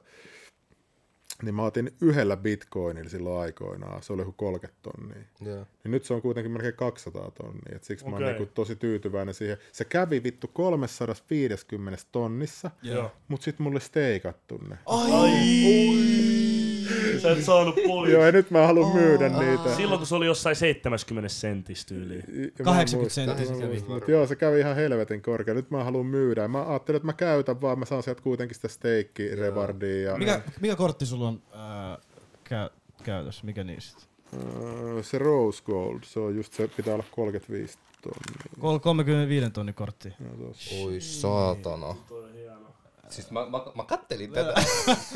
Niin mä otin yhdellä bitcoinilla silloin aikoinaan, se oli joku 30 tonnia. Joo. Niin nyt se on kuitenkin melkein 200 tonnia, et siksi mä oon niinku tosi tyytyväinen siihen. Se kävi vittu 350 tonnissa, Joo. mut sit mulle steikattu ne. Sä et saanut poliisi. Joo, ja nyt mä haluan myydä niitä. Silloin kun se oli jossain 70 sentistä tyyliin. Ja mä en 80 muista, senttiä se mä en kävi. muista, Mut joo, se kävi ihan helvetin korkea. Nyt mä haluan myydä. Mä ajattelin, että mä käytän vaan, mä saan sieltä kuitenkin sitä steikki-revardia. Ja, Mikä, mikä kortti sulla on ää, kä- käytössä? Mikä niistä? Öö, se Rose Gold, se on just se, pitää olla 35 tonnia. Kol- 35 tonnin kortti. No. Oi saatana. Toi. Siis mä, mä, mä kattelin tätä.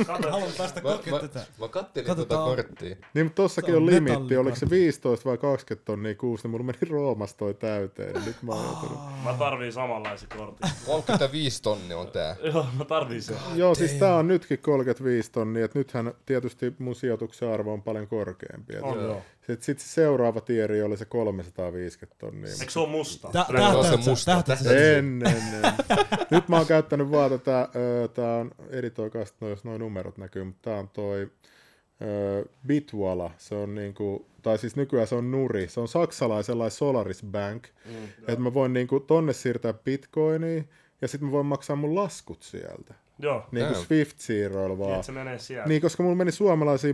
Haluan päästä Mä, kokemaan mä, tätä. mä kattelin Katsotaan. tätä korttia. Niin, mutta tossakin on, on limitti, oliko se 15 vai 20 tonnia kuusi, niin mulla meni Roomas toi täyteen, niin nyt mä oon joutunut. Mä tarviin samanlaisen kortin. 35 tonni on tää. Joo, mä tarviin sen. Joo, siis tää on nytkin 35 tonnia, että nythän tietysti mun sijoituksen arvo on paljon korkeampi. et On joo. Sitten sit se seuraava tieri oli se 350 tonnia. Eikö se oo musta? Tä- on se musta. tähtäät sä- En, en, en. Nyt mä oon käyttänyt vaan tätä, tää on, noin, jos noin numerot näkyy, mutta tää on toi ö, Bitwala, se on niinku, tai siis nykyään se on Nuri, se on saksalaisella Solaris Bank, mm, että mä voin niinku tonne siirtää bitcoinia, ja sitten mä voin maksaa mun laskut sieltä. Joo. Niinku Damn. Swift Zeroilla vaan. Se menee siellä. Niin, koska mulla meni suomalaisia,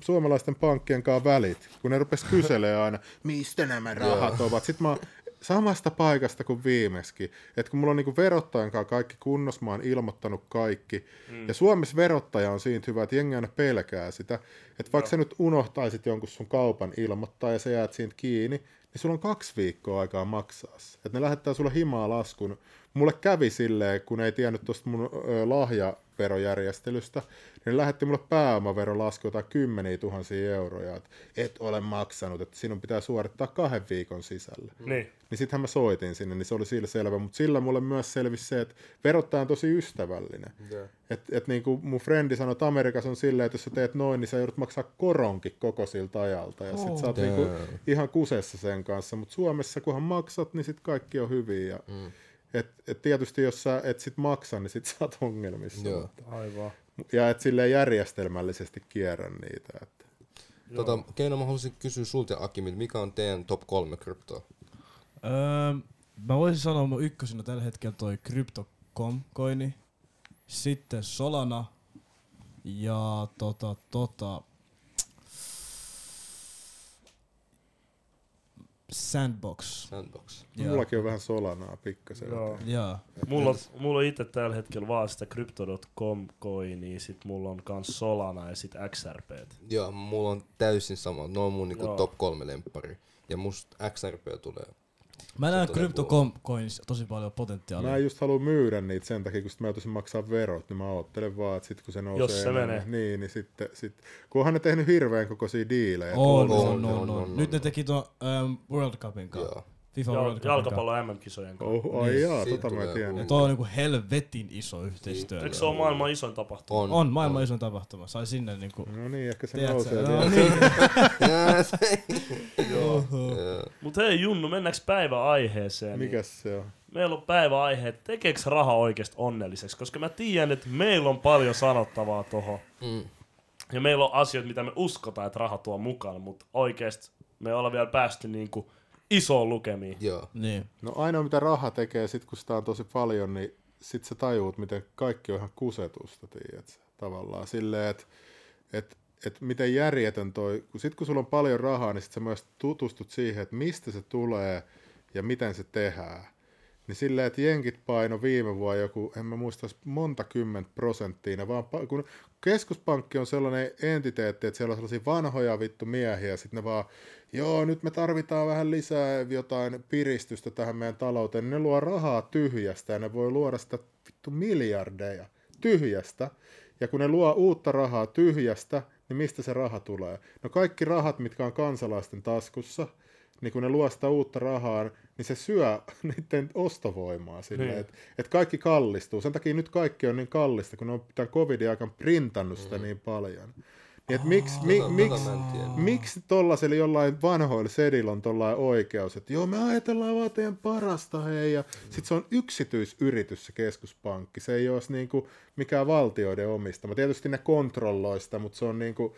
suomalaisten pankkien kanssa välit, kun ne rupes kyselemään aina, mistä nämä rahat ovat. Sitten mä samasta paikasta kuin viimeksi. Että kun mulla on niinku verottajan kanssa kaikki kunnossa, mä oon ilmoittanut kaikki. Mm. Ja Suomessa verottaja on siitä hyvä, että jengi aina pelkää sitä. Että vaikka sä nyt unohtaisit jonkun sun kaupan ilmoittaa ja sä jäät siitä kiinni, niin sulla on kaksi viikkoa aikaa maksaa se. Että ne lähettää sulle himaa laskun. Mulle kävi silleen, kun ei tiennyt tuosta mun ö, lahjaverojärjestelystä, niin ne lähetti mulle pääomaverolasku jotain kymmeniä tuhansia euroja, että et ole maksanut, että sinun pitää suorittaa kahden viikon sisällä. Niin. Niin sittenhän mä soitin sinne, niin se oli sillä selvä, mutta sillä mulle myös selvisi se, että verottaja on tosi ystävällinen. Joo. Että et niinku mun frendi sanoi, että Amerikassa on silleen, että jos sä teet noin, niin sä joudut maksaa koronkin koko siltä ajalta. Ja sit sä oot niinku Damn. ihan kusessa sen kanssa. Mutta Suomessa kunhan maksat, niin sit kaikki on hyvin. Ja Mm. Et, et tietysti jos sä et sit maksa, niin sit sä oot ongelmissa. Joo. Mutta- Aivan. Ja et silleen järjestelmällisesti kierrä niitä. Että. Tota, Keino, mä haluaisin kysyä sulta Akimilta, mikä on teidän top kolme kryptoa? Öö, mä voisin sanoa mun ykkösenä tällä hetkellä toi Crypto.com-koini, sitten Solana ja tota, tota, Sandbox. Sandbox. Ja, Mullakin on vähän solanaa pikkasen. Joo. ja. Mulla, on- mulla on itse tällä hetkellä vaan sitä crypto.com coinia, sit mulla on kans Solana ja sit XRP. Joo, mulla on täysin sama. Ne on mun niinku Joo. top kolme lemppari. Ja musta XRP tulee. Mä näen Crypto.com-coinissa tosi paljon potentiaalia. Mä en just halua myydä niitä sen takia, kun sit mä joutuisin maksaa verot, niin mä oottelen vaan, että sit kun se nousee Jos se enemmän, menee. Niin, niin sitten, sit, kun onhan ne tehnyt hirveän kokoisia diilejä. On, on, on, on, on, on. on, Nyt on. ne teki tuon um, World Cupin kanssa. FIFA Jal- World Cupin jalkapallon MM-kisojen kanssa. Oh, ai Niin, jaa, tota mä tiennyt. Ja tuo on niinku helvetin iso yhteistyö. Eikö se ole maailman isoin tapahtuma? On. On maailman isoin tapahtuma. Sai sinne niinku... No niin, ehkä se Tiedätkö? nousee No niin. Joo. Mut hei Junnu, mennäänkö päiväaiheeseen? Mikäs se on? Meillä on päiväaihe, että tekeekö raha oikeasti onnelliseksi? Koska mä tiedän, että meillä on paljon sanottavaa tohon. Mm. Ja meillä on asioita, mitä me uskotaan, että raha tuo mukaan, mutta oikeasti me ei olla vielä päästy niinku isoon lukemiin. Joo. niin. No ainoa mitä raha tekee, sit kun sitä on tosi paljon, niin sit sä tajuut, miten kaikki on ihan kusetusta, tiedätkö? Tavallaan silleen, että et, et miten järjetön toi, kun sit kun sulla on paljon rahaa, niin sit sä myös tutustut siihen, että mistä se tulee ja miten se tehdään. Niin silleen, että jenkit paino viime vuonna joku, en mä muista monta kymmentä prosenttia, ne vaan, kun keskuspankki on sellainen entiteetti, että siellä on sellaisia vanhoja vittu miehiä, sitten ne vaan, joo, nyt me tarvitaan vähän lisää jotain piristystä tähän meidän talouteen, ne luo rahaa tyhjästä ja ne voi luoda sitä vittu miljardeja tyhjästä. Ja kun ne luo uutta rahaa tyhjästä, niin mistä se raha tulee? No kaikki rahat, mitkä on kansalaisten taskussa, niin kun ne luo sitä uutta rahaa, niin se syö niiden ostovoimaa silleen, Niin. että et kaikki kallistuu. Sen takia nyt kaikki on niin kallista, kun ne on tämän covidin aikana printannut sitä niin paljon. Niin et miksi, mi, Tota- miksi, tota tiedä. miksi tollasella jollain vanhoilla sedillä on tollain oikeus, että joo me ajatellaan vaan teidän parasta hei, ja sit se on yksityisyritys se keskuspankki, se ei olisi niinku mikään valtioiden omistama. Tietysti ne kontrolloi sitä, mutta se on niinku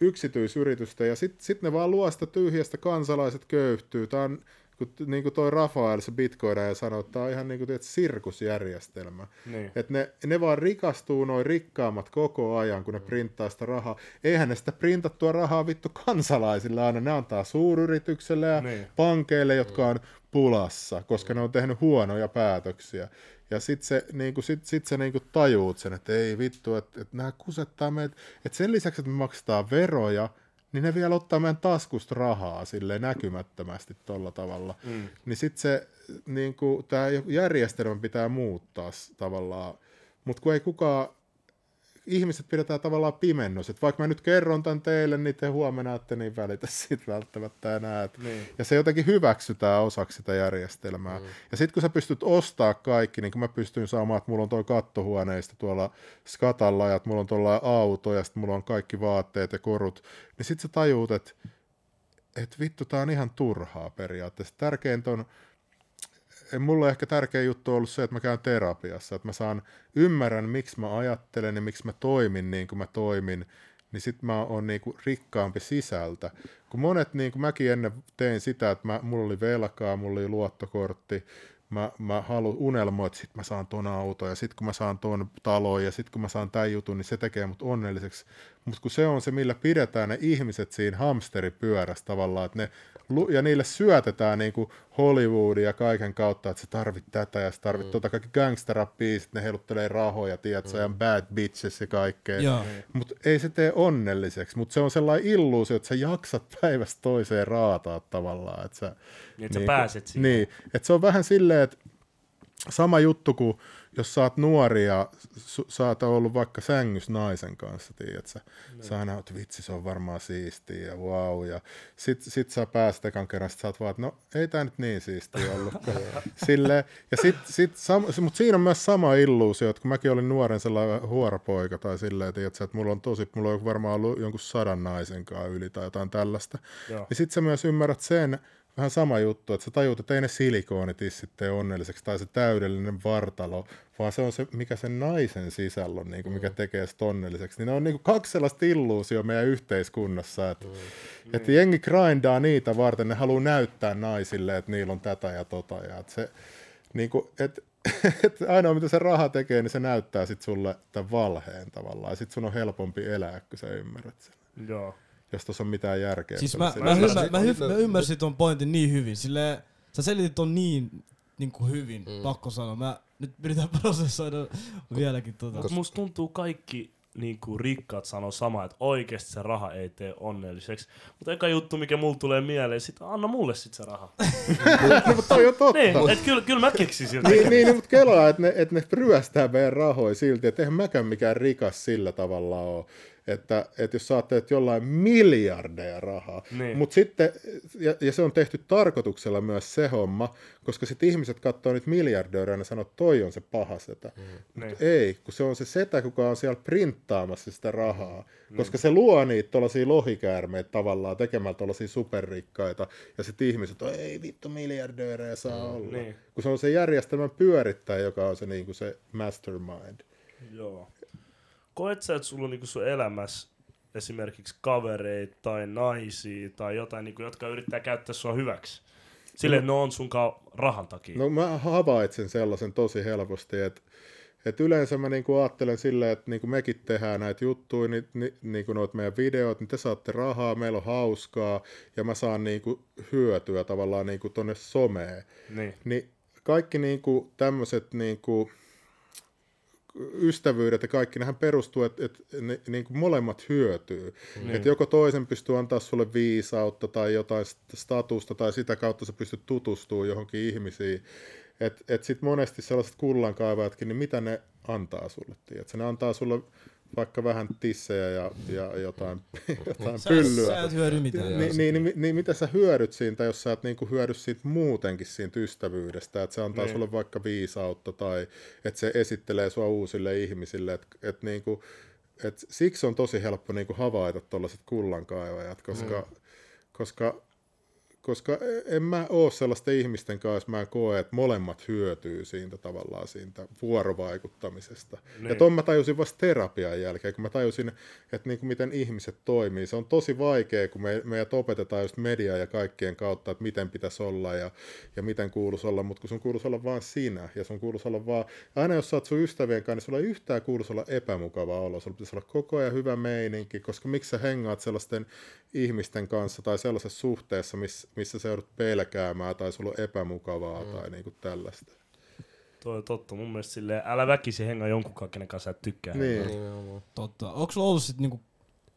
yksityisyritystä, ja sitten sit ne vaan luo sitä tyhjästä, kansalaiset köyhtyy. Tämä on, kun, niin kuin toi Rafael, se bitcoina, ja sanoi, että tämä on ihan niin kuin, tiedät, sirkusjärjestelmä. Niin. Että ne, ne vaan rikastuu noin rikkaammat koko ajan, kun ne printtaa sitä rahaa. Eihän ne sitä printattua rahaa vittu kansalaisille aina. Ne antaa suuryritykselle ja Niin. pankeille, jotka on pulassa, koska ne on tehnyt huonoja päätöksiä. Ja sit se, niinku, sit, sit se niinku tajuut sen, että ei vittu, että et nämä kusettaa meitä. Että sen lisäksi, että me maksetaan veroja, niin ne vielä ottaa meidän taskusta rahaa silleen näkymättömästi tolla tavalla. Mm. Niin sitten se, niinku, tämä järjestelmä pitää muuttaa tavallaan. Mutta kun ei kukaan, ihmiset pidetään tavallaan pimennys. Että vaikka mä nyt kerron tämän teille, niin te huomenna ette niin välitä siitä välttämättä enää. Et, Niin. Ja se jotenkin hyväksytään osaksi sitä järjestelmää. Mm. Ja sitten kun sä pystyt ostaa kaikki, niin kuin mä pystyn saamaan, että mulla on toi kattohuoneista tuolla skatalla ja että mulla on tuolla auto ja sitten mulla on kaikki vaatteet ja korut, niin sitten sä tajuut, että et vittu, tää on ihan turhaa periaatteessa. Tärkeintä on, mulle ehkä tärkeä juttu on ollut se, että mä käyn terapiassa, että mä saan, ymmärrän miksi mä ajattelen ja miksi mä toimin niin kuin mä toimin, niin sit mä oon niinku rikkaampi sisältä. Kun monet, niin kuin mäkin ennen tein sitä, että mä, mulla oli velkaa, mulla oli luottokortti, mä, mä haluan unelmoa, että sit mä saan ton auton ja sit kun mä saan ton talon ja sit kun mä saan tämän jutun, niin se tekee mut onnelliseksi. Mutta kun se on se, millä pidetään ne ihmiset siinä hamsteripyörässä tavallaan, että ne, ja niille syötetään niinku Hollywoodia ja kaiken kautta, että sä tarvit tätä ja sä tarvit mm. tota kaikki gangsterrap-biisit, ne heiluttelee rahoja, tiedätkö, mm. ja bad bitches ja kaikkea. Mutta ei se tee onnelliseksi, mutta se on sellainen illuusio, että sä jaksat päivästä toiseen raataa tavallaan. Että sä, Niin, että sä pääset siihen. Niin, että se on vähän silleen, että sama juttu kuin jos sä oot nuori ja su, sä oot ollut vaikka sängys naisen kanssa, tiedät sä. Sä aina oot, vitsi, se on varmaan siistiä ja wow. Ja sit, sit sä pääset ekan kerran, sit sä oot vaan, että no ei tää nyt niin siistiä ollut. Silleen, ja sit, sit sam, mutta siinä on myös sama illuusio, että kun mäkin olin nuoren sellainen huorapoika tai silleen, tiedät sä, että mulla on tosi, mulla on varmaan ollut jonkun sadan naisen kanssa yli tai jotain tällaista. Joo. Niin sit sä myös ymmärrät sen, vähän sama juttu, että sä tajuut, että ei ne silikoonitissit tee onnelliseksi tai se täydellinen vartalo, vaan se on se, mikä sen naisen sisällä on, niin kuin, mikä tekee sitä onnelliseksi. Niin ne on niin kuin kaksi sellaista illuusio meidän yhteiskunnassa, että, mm. että jengi grindaa niitä varten, ne haluaa näyttää naisille, että niillä on tätä ja tota. Ja että se, niin kuin, että, että ainoa mitä se raha tekee, niin se näyttää sit sulle tämän valheen tavallaan. Ja sit sun on helpompi elää, kun sä ymmärrät sen. Joo. Jos tuossa on mitään järkeä. Siis mä, mä, ymmärsin. ymmär, mä, Mä- mä ymmärsin ton pointin niin hyvin. Sille sä selitit ton niin, niin kuin hyvin, mm. pakko sanoa. Mä nyt yritän prosessoida vieläkin tota. Mut musta tuntuu kaikki niin kuin rikkaat sanoo sama, että oikeasti se raha ei tee onnelliseksi. Mutta eka juttu, mikä mulle tulee mieleen, sit anna mulle sit se raha. no, mutta toi on totta. niin, et kyllä, kyllä mä keksin siltä. Niin, niin mutta kelaa, että ne, että ne ryöstää meidän rahoja silti, että eihän mäkään mikään rikas sillä tavalla ole. Että, että jos sä ajattelet jollain miljardeja rahaa, Niin. mutta sitten, ja, ja se on tehty tarkoituksella myös se homma, koska sitten ihmiset katsoo niitä miljardöörejä ja sanoo, että toi on se paha setä. Mm. Niin. Ei, kun se on se setä, kuka on siellä printtaamassa sitä rahaa, koska se luo niitä tuollaisia lohikäärmeitä tavallaan tekemällä tuollaisia superrikkaita, ja sitten ihmiset on, ei vittu miljardöörejä saa olla. niin. Kun se on se järjestelmän pyörittäjä, joka on se, niin kuin se mastermind. Joo. Koet sä, että sulla on niinku sun elämässä esimerkiksi kavereita tai naisia tai jotain, niinku, jotka yrittää käyttää sua hyväksi? Silleen, että ne on sunkaan rahan takia. No mä havaitsen sellaisen tosi helposti, että et yleensä mä niinku ajattelen silleen, että niinku mekin tehdään näitä juttuja, niin, ni, niinku noita meidän videot, niin te saatte rahaa, meillä on hauskaa, ja mä saan niinku hyötyä tavallaan niinku tonne someen. Niin. Niin kaikki niinku tämmöiset niinku ystävyydet ja kaikki, nehän perustuu, että et, ne, niinku molemmat hyötyy. Mm. Että joko toisen pystyy antaa sulle viisautta tai jotain st- statusta tai sitä kautta sä pystyt tutustumaan johonkin ihmisiin. Että et sitten monesti sellaiset kullankaivajatkin, niin mitä ne antaa sulle? Tiedätkö? Ne antaa sulle vaikka vähän tissejä ja, ja jotain, jotain Sä, pyllyä. sä et hyödy mitään. Niin, niin, niin, niin, mitä sä hyödyt siitä, jos sä et niinku hyödy siitä muutenkin siitä ystävyydestä, että se antaa Niin. sulle vaikka viisautta tai että se esittelee sua uusille ihmisille, että et niinku, et siksi on tosi helppo niinku havaita tuollaiset kullankaivajat, koska, Niin. koska koska en mä oo sellaisten ihmisten kanssa, mä en koe, että molemmat hyötyy siitä tavallaan siitä vuorovaikuttamisesta. Niin. Ja Niin. ton mä tajusin vasta terapian jälkeen, kun mä tajusin, että niinku miten ihmiset toimii. Se on tosi vaikea, kun me, meidät opetetaan just media ja kaikkien kautta, että miten pitäisi olla ja, ja miten kuuluisi olla, mutta kun sun kuuluisi olla vaan sinä ja sun kuuluisi olla vaan, aina jos sä oot sun ystävien kanssa, niin sulla ei yhtään kuuluisi olla epämukava olo, sulla pitäisi olla koko ajan hyvä meininki, koska miksi sä hengaat sellaisten ihmisten kanssa tai sellaisessa suhteessa, missä, missä sä joudut pelkäämään tai sulla on epämukavaa mm. tai niinku tällaista. Toi on totta. Mun mielestä silleen, älä väkisin hengaa jonkun kanssa, kenen kanssa sä et tykkää. Niin. Totta. Onko sulla ollut sit niinku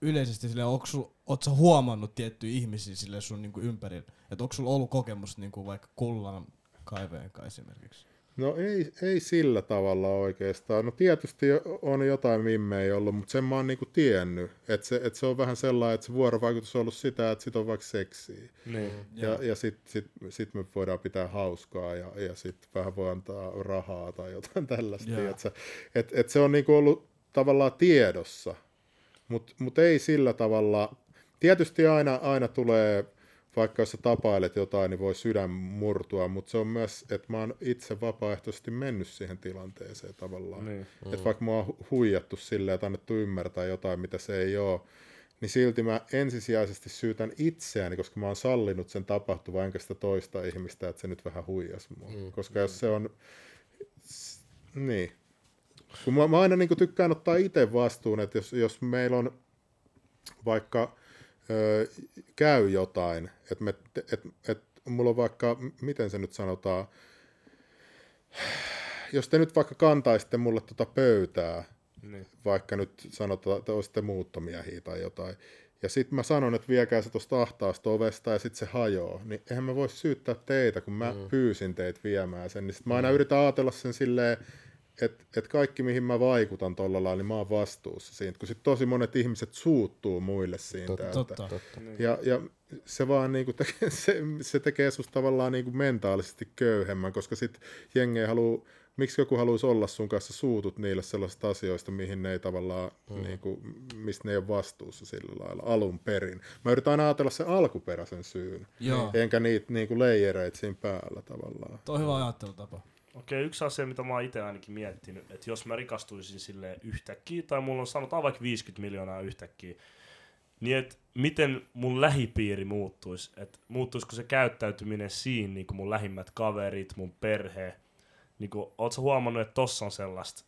yleisesti silleen, onko sul, oot sä huomannut tiettyjä ihmisiä sille sun niinku ympärillä? Että onko sulla ollut kokemus niinku vaikka kullan kaiveen kanssa esimerkiksi? No ei, ei sillä tavalla oikeastaan. No tietysti on jotain mimmejä ollut, mutta sen mä oon niinku tiennyt. Että se, et se on vähän sellainen, että se vuorovaikutus on ollut sitä, että sit on vaikka seksiä. Niin. Ja, ja sitten sit, sit me voidaan pitää hauskaa ja, ja sitten vähän voi antaa rahaa tai jotain tällaista. Yeah. Et, et se on niinku ollut tavallaan tiedossa, mutta mut ei sillä tavalla. Tietysti aina, aina tulee, vaikka jos sä tapailet jotain, niin voi sydän murtua, mutta se on myös, että mä oon itse vapaaehtoisesti mennyt siihen tilanteeseen tavallaan. Niin. Mm. Että vaikka mua on hu- huijattu silleen, että annettu ymmärtää jotain, mitä se ei ole, niin silti mä ensisijaisesti syytän itseäni, koska mä oon sallinut sen tapahtuvan, enkä sitä toista ihmistä, että se nyt vähän huijas mua. Mm. Koska jos se on... Niin. Kun mä, mä aina niin tykkään ottaa itse vastuun, että jos, jos meillä on vaikka ö, käy jotain, että me, et, et, mulla on vaikka, miten se nyt sanotaan, jos te nyt vaikka kantaisitte mulle tota pöytää, Niin. vaikka nyt sanotaan, että olisitte muuttomiehiä tai jotain, ja sitten mä sanon, että viekää se tuosta ahtaasta ovesta ja sitten se hajoaa, niin eihän mä voi syyttää teitä, kun mä mm. pyysin teitä viemään sen. Niin sit mä aina yritän ajatella sen silleen, että et kaikki mihin mä vaikutan tuolla lailla, niin mä oon vastuussa siitä. Kun sitten tosi monet ihmiset suuttuu muille siitä. Totta. että, Totta. Totta. ja, ja se vaan niinku tekee, se, se tekee susta tavallaan niinku mentaalisesti köyhemmän, koska sit jengi ei halua, miksi joku haluaisi olla sun kanssa suutut niille sellaisista asioista, mihin ne ei tavallaan, mm. niinku, mistä ne ei ole vastuussa sillä lailla alun perin. Mä yritän aina ajatella sen alkuperäisen syyn, Joo. enkä niitä niinku leijereitä siinä päällä tavallaan. Tuo on hyvä ajattelutapa. Okei, yksi asia, mitä mä oon itse ainakin miettinyt, että jos mä rikastuisin sille yhtäkkiä, tai mulla on sanotaan vaikka 50 miljoonaa yhtäkkiä, niin että miten mun lähipiiri muuttuisi, että muuttuisiko se käyttäytyminen siinä, niin kuin mun lähimmät kaverit, mun perhe, niin kuin, oot sä huomannut, että tossa on sellaista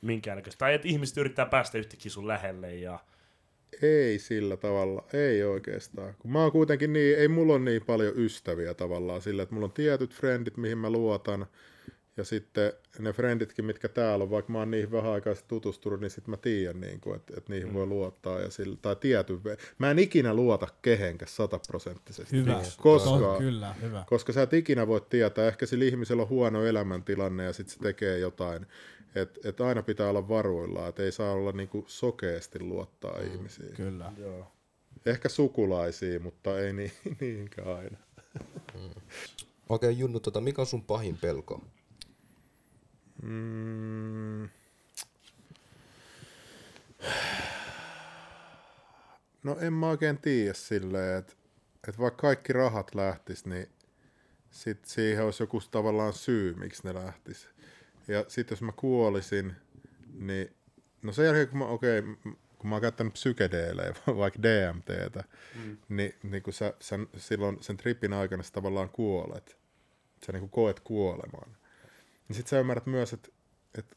minkäännäköistä, tai että ihmiset yrittää päästä yhtäkkiä sun lähelle ja Ei sillä tavalla, ei oikeastaan. Kun mä oon kuitenkin niin, ei mulla ole niin paljon ystäviä tavallaan sillä, että mulla on tietyt frendit, mihin mä luotan, ja sitten ne frienditkin, mitkä täällä on, vaikka mä oon niihin vähän aikaa sit tutustunut, niin sitten mä tiedän, niin kuin, että, että niihin mm. voi luottaa. Ja sillä, tai tiety, mä en ikinä luota kehenkä sataprosenttisesti. Hyvä. Koska, On, kyllä, hyvä. koska sä et ikinä voi tietää, ehkä sillä ihmisellä on huono elämäntilanne ja sitten se tekee jotain. Että et aina pitää olla varuillaan, että ei saa olla niinku sokeasti luottaa mm, ihmisiin. Kyllä. Joo. Ehkä sukulaisiin, mutta ei niin, niinkään aina. Okei, okay, Junnu, tota, mikä on sun pahin pelko? Mm. No en mä oikein tiedä silleen, että et vaikka kaikki rahat lähtis, niin sit siihen olisi joku tavallaan syy, miksi ne lähtis. Ja sitten jos mä kuolisin, niin no sen jälkeen kun mä, okei, okay, kun mä oon käyttänyt psykedeelejä, vaikka DMTtä, mm. niin, niin kun sä, sä, silloin sen tripin aikana sä tavallaan kuolet. Sä niin kuin koet kuoleman. Niin sit sä ymmärrät myös, että et,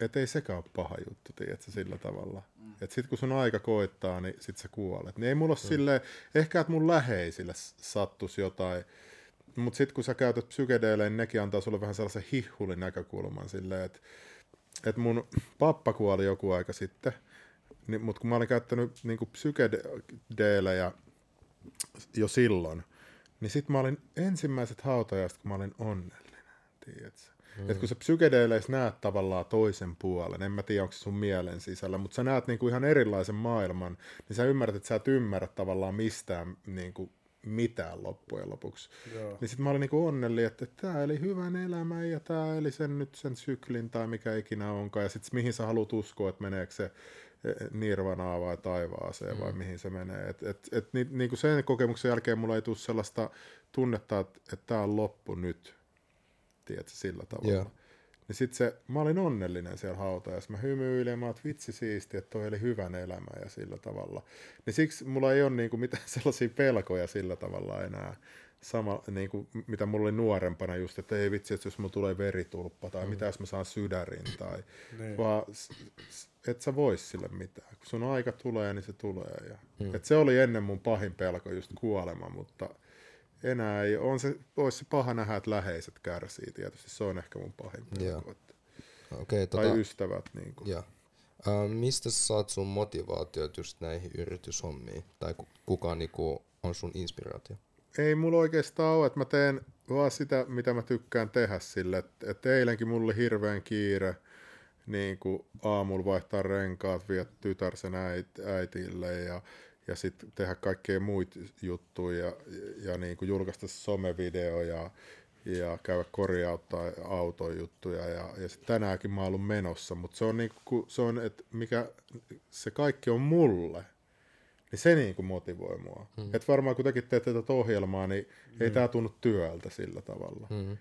et ei sekään ole paha juttu, tiedätkö, sillä tavalla. Mm. Että sit kun sun aika koittaa, niin sit sä kuolet. Niin ei mulla ole mm. silleen, ehkä että mun läheisille sattus jotain, mutta sitten kun sä käytät psykedeelejä, niin nekin antaa sulle vähän sellaisen hihulin näkökulman silleen, että et mun pappa kuoli joku aika sitten, niin, mutta kun mä olin käyttänyt niinku psykedeelejä jo silloin, niin sitten mä olin ensimmäiset hautajaiset, kun mä olin onnellinen, tiedätkö? Mm. Et kun sä psykedeeleissä näet tavallaan toisen puolen, en mä tiedä onko se sun mielen sisällä, mutta sä näet niinku ihan erilaisen maailman, niin sä ymmärrät, että sä et ymmärrä tavallaan mistään niinku mitään loppujen lopuksi. Joo. Niin sitten mä olin niinku onnellinen, että tämä eli hyvän elämän ja tämä eli sen nyt sen syklin tai mikä ikinä onkaan. Ja sitten mihin sä haluat uskoa, että meneekö se eh, nirvanaa vai taivaaseen mm. vai mihin se menee. Et, et, et, ni, niinku sen kokemuksen jälkeen mulla ei tule sellaista tunnetta, että tämä on loppu nyt. Tiedätkö, sillä tavalla. Yeah. Niin sit se, mä olin onnellinen siellä hautajassa. Mä hymyilin, mä oot vitsi siisti, että toi oli hyvän elämä ja sillä tavalla. Niin siksi mulla ei ole niinku mitään sellaisia pelkoja sillä tavalla enää. Sama, niinku, mitä mulla oli nuorempana just, että ei vitsi, että jos mulla tulee veritulppa tai mm. mitä jos mä saan sydärin tai niin. vaan et sä vois sille mitään. Kun sun aika tulee, niin se tulee. Ja, mm. et se oli ennen mun pahin pelko just kuolema, mutta enää ei, on se, olisi se paha nähdä, että läheiset kärsii tietysti, se on ehkä mun pahin pelko. Okay, tai tota, ystävät. Niin kuin. Uh, mistä sä saat sun motivaatiot just näihin yrityshommiin? Tai kuka niinku on sun inspiraatio? Ei mulla oikeastaan ole, että mä teen vaan sitä, mitä mä tykkään tehdä sille. Että et eilenkin mulla oli hirveän kiire niin kuin aamulla vaihtaa renkaat, viedä tytär sen äit, äitille ja ja sitten tehdä kaikkea muita juttuja ja, ja niin kuin julkaista somevideoja ja käydä korjauttaa autojuttuja ja, ja sit tänäänkin mä oon ollut menossa, mutta se on, niin kuin, se on, että mikä se kaikki on mulle, niin se niin kuin motivoi mua. Mm. Et varmaan kun tekin teette tätä ohjelmaa, niin mm. ei tämä tunnu työltä sillä tavalla. Mm.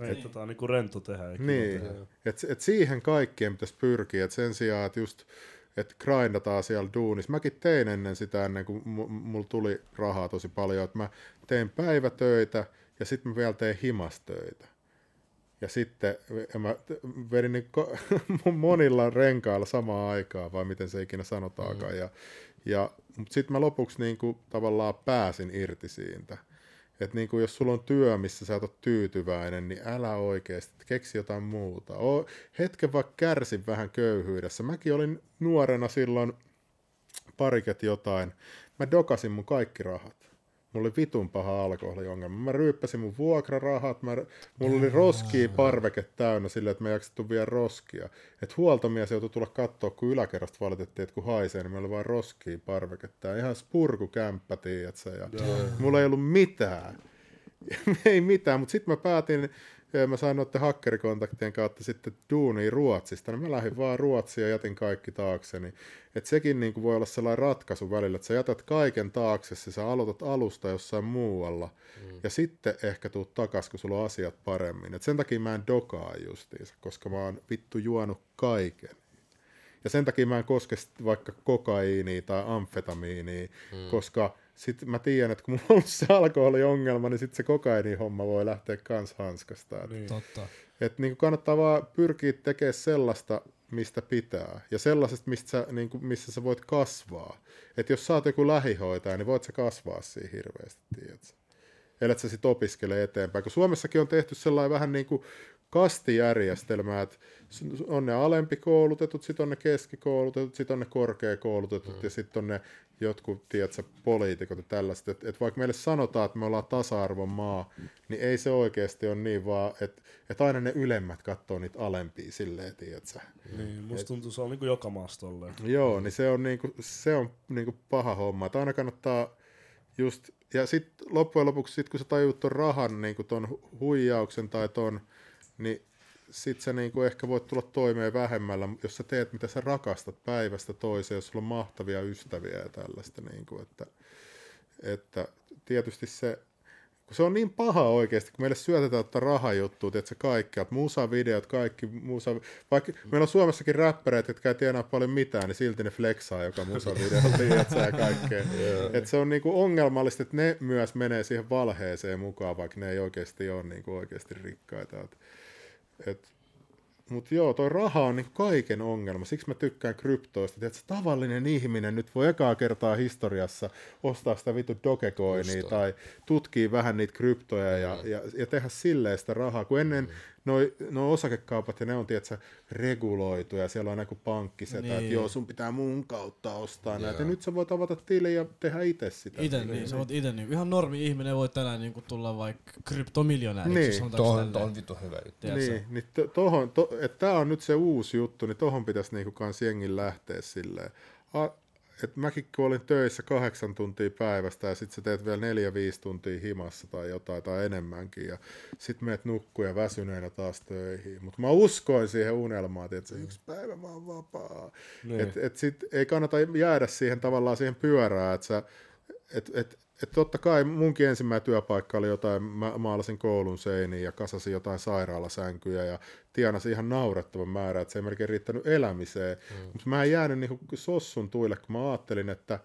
Ei, tätä on niinku rento tehdä. Niin, että et siihen kaikkeen pitäisi pyrkiä, että sen sijaan, että just että grindataan siellä duunissa. Mäkin tein ennen sitä, ennen kuin mulla tuli rahaa tosi paljon, että mä tein päivätöitä ja sitten mä vielä tein himastöitä. Ja sitten mä vedin niin monilla renkailla samaan aikaan, vai miten se ikinä sanotaankaan. Mm. Ja, ja, mutta sitten mä lopuksi niin kuin tavallaan pääsin irti siitä. Että niin kuin jos sulla on työ, missä sä et ole tyytyväinen, niin älä oikeasti, keksi jotain muuta. O, hetken vaikka kärsin vähän köyhyydessä. Mäkin olin nuorena silloin pariket jotain. Mä dokasin mun kaikki rahat. Mulla oli vitun paha alkoholiongelma. Mä ryyppäsin mun vuokrarahat, mä, mulla oli roskia parveke täynnä sillä, että mä jaksettu vielä roskia. Et huoltomies joutui tulla katsoa, kun yläkerrasta valitettiin, että kun haisee, niin meillä oli vain roskia parveke täynnä. Ihan spurkukämppä, tiedätkö? Ja mulla ei ollut mitään. ei mitään, mutta sitten mä päätin ja mä sain noiden hakkerikontaktien kautta sitten duuniin Ruotsista, niin mä lähdin vaan Ruotsia ja jätin kaikki taakseni. Et sekin niin kuin voi olla sellainen ratkaisu välillä, että sä jätät kaiken taakse, ja sä aloitat alusta jossain muualla, mm. ja sitten ehkä tuut takas, kun sulla on asiat paremmin. Et sen takia mä en dokaa justiinsa, koska mä oon vittu juonut kaiken. Ja sen takia mä en koske vaikka kokaiiniä tai amfetamiiniä, mm. koska sitten mä tiedän, että kun mulla on ollut se alkoholiongelma, niin sitten se kokaini homma voi lähteä kans hanskasta. Niin. Totta. Että niin kannattaa vaan pyrkiä tekemään sellaista, mistä pitää. Ja sellaisesta, mistä sä, niin kuin, missä sä voit kasvaa. Että jos sä oot joku lähihoitaja, niin voit sä kasvaa siihen hirveästi, tiedätkö? ellei sä sit opiskele eteenpäin. Kun Suomessakin on tehty sellainen vähän niin kuin kastijärjestelmä, että on ne alempi koulutetut, sitten on ne keskikoulutetut, sitten on ne korkeakoulutetut mm. ja sitten on ne jotkut, tiedätkö, poliitikot ja tällaiset. Että et vaikka meille sanotaan, että me ollaan tasa-arvon maa, niin ei se oikeasti ole niin, vaan että et aina ne ylemmät katsoo niitä alempia silleen, tiedätkö. Niin, musta tuntuu, se on niinku joka maassa tolleen. Joo, niin se on, niinku, se on niinku paha homma. Että aina kannattaa just, ja sitten loppujen lopuksi, sit kun sä tajuut ton rahan, niinku ton huijauksen tai ton, niin sit sä niinku ehkä voit tulla toimeen vähemmällä, jos sä teet mitä sä rakastat päivästä toiseen, jos sulla on mahtavia ystäviä ja tällaista. Niinku, että, että tietysti se, kun se on niin paha oikeasti, kun meille syötetään että rahajuttua, että se kaikkea, musa-videot, kaikki musa, vaikka meillä on Suomessakin räppäreitä, jotka ei tienaa paljon mitään, niin silti ne flexaa joka musa-video, tiedätkö, ja kaikkea. että se on niinku ongelmallista, että ne myös menee siihen valheeseen mukaan, vaikka ne ei oikeasti ole niinku oikeasti rikkaita. Et, et, mutta joo, toi raha on niin kaiken ongelma. Siksi mä tykkään kryptoista. Että tavallinen ihminen nyt voi ekaa kertaa historiassa ostaa sitä vitu Dogecoinia tai tutkii vähän niitä kryptoja ja, Mm. ja, ja tehdä silleen sitä rahaa. Kun ennen noi, noi osakekaupat ja ne on tietysti reguloitu ja siellä on joku pankkisetä, niin. että joo, sun pitää mun kautta ostaa näitä. Ja nyt sä voit avata tilin ja tehdä itse sitä. Ite, niin, sä voit ite, niin, ihan normi ihminen voi tänään niin kuin, tulla vaikka kryptomiljonääriksi, Niin, sanotaanko Tuo on, vittu hyvä juttu. Niin, niin to, tohon, to, että tämä on nyt se uusi juttu, niin tohon pitäisi niinku kans jengin lähteä silleen. A, et mäkin kun olin töissä kahdeksan tuntia päivästä ja sitten sä teet vielä neljä, viisi tuntia himassa tai jotain tai enemmänkin ja sitten meet nukkuu ja väsyneenä taas töihin. Mutta mä uskoin siihen unelmaan, että se yksi päivä mä oon vapaa. Niin. Et, et sit ei kannata jäädä siihen tavallaan siihen pyörään, että sä, et, et, et totta kai munkin ensimmäinen työpaikka oli jotain, mä maalasin koulun seiniin ja kasasin jotain sairaalasänkyjä ja tienasin ihan naurettavan määrän, että se ei melkein riittänyt elämiseen. Mm. Mutta mä en jäänyt niinku sossun tuille, kun mä ajattelin, että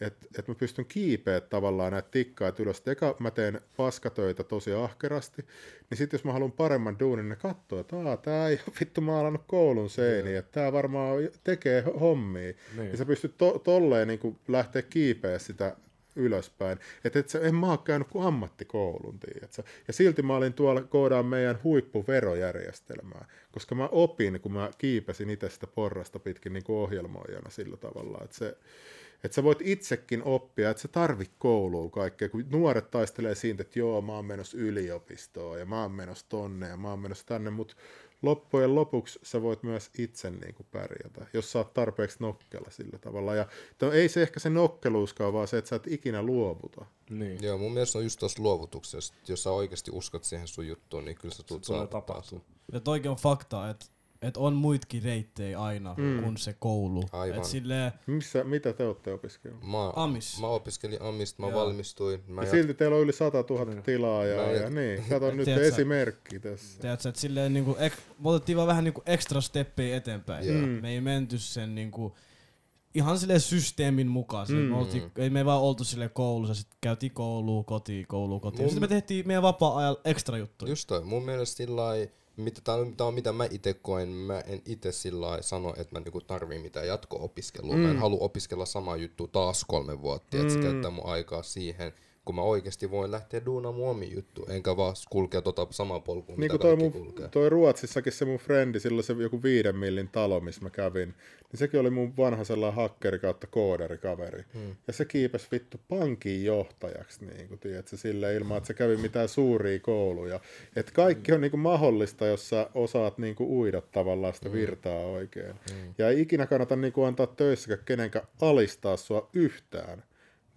et, et mä pystyn kiipeä tavallaan näitä tikkaita ylös. Eka mä teen paskatöitä tosi ahkerasti, niin sitten jos mä haluan paremman duunin, niin ne katsoo, että Aa, tää ei ole vittu maalannut koulun seiniin, että tää varmaan tekee hommia. Niin. Ja sä pystyt to, tolleen niin lähteä kiipeä sitä ylöspäin. Että et en mä oo käynyt kuin ammattikoulun, tiedätkö? Ja silti mä olin tuolla koodaan meidän huippuverojärjestelmää, koska mä opin, kun mä kiipesin itse sitä porrasta pitkin niin kuin ohjelmoijana sillä tavalla, että se, että sä voit itsekin oppia, että sä tarvit koulua kaikkea, kun nuoret taistelee siitä, että joo, mä oon menossa yliopistoon ja mä oon menossa tonne ja mä oon menossa tänne, mutta loppujen lopuksi sä voit myös itse niin kuin pärjätä, jos sä oot tarpeeksi nokkela sillä tavalla. Ja to, ei se ehkä se nokkeluuskaan, vaan se, että sä et ikinä luovuta. Niin. Joo, mun mielestä on just tuossa luovutuksessa, jos sä oikeasti uskot siihen sun juttuun, niin kyllä sä tulet tulee saavuttaa. Ja toikin on fakta, että et on muitkin reittejä aina mm. kuin se koulu. Aivan. Et silleen, Missä, mitä te olette opiskelleet? Mä, Amis. mä opiskelin Amista, mä Joo. valmistuin. Mä Ja jat- silti teillä on yli 100 000 tilaa ja, ja, niin, kato nyt Tiedätkö- esimerkki tässä. tiedätkö, että silleen niinku, ek, me otettiin vaan vähän niinku extra steppejä eteenpäin. Joo. Mm. Me ei menty sen niinku, ihan silleen systeemin mukaan. Mm. Me oltiin, ei me vaan oltu silleen koulussa, sitten käytiin kouluun, kotiin, kouluun, kotiin. Mun- Sitten me tehtiin meidän vapaa-ajalla ekstra juttuja. Just toi, mun mielestä sillä lailla, mitä, tää on, on mitä mä itse koen, mä en itse sillä sano, että mä niinku tarvii mitään jatko-opiskelua. Mm. Mä en halua opiskella samaa juttua taas kolme vuotta, mm. että se käyttää mun aikaa siihen, kun mä oikeasti voin lähteä duunaan mun omi juttu, enkä vaan kulkea tota samaa polkua, Niin mitä toi, kaikki mun, kulkee. toi Ruotsissakin se mun frendi, silloin se joku viiden millin talo, missä mä kävin, niin sekin oli mun vanha sellainen hakkeri kautta koodarikaveri. Hmm. Ja se kiipesi vittu pankin johtajaksi, niin kuin, tiedätkö, sille ilman, että se kävi mitään suuria kouluja. Et kaikki on niin kuin mahdollista, jos sä osaat niin kuin uida tavallaan sitä virtaa oikein. Hmm. Ja ei ikinä kannata niin kuin antaa töissäkään kenenkään alistaa sua yhtään.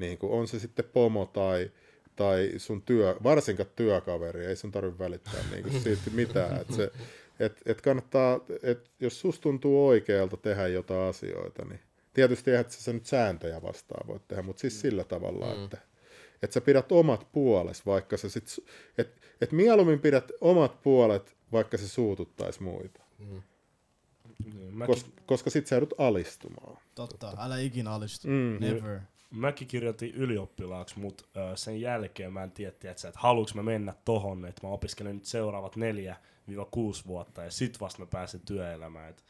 Niin kuin, on se sitten pomo tai tai sun työ, varsinkaan työkaveri, ei sun tarvitse välittää niinku siitä mitään. Et se, et, et kannattaa, et jos sus tuntuu oikealta tehdä jotain asioita, niin tietysti eihän sä sen nyt sääntöjä vastaan voi tehdä, mutta siis sillä tavalla, mm. että et sä pidät omat puoles, vaikka sä sit, et, et mieluummin pidät omat puolet, vaikka se suututtaisi muita, Niin, mäkin, Kos, koska sit sä joudut alistumaan. Totta, älä ikinä alistu. Mm. Never. Mäkin kirjoitin ylioppilaaksi, mutta sen jälkeen mä en tiedä, tiedätkö, että haluanko mä mennä tohon, että mä opiskelen nyt seuraavat neljä 4-6 vuotta ja sit vasta mä pääsen työelämään. Et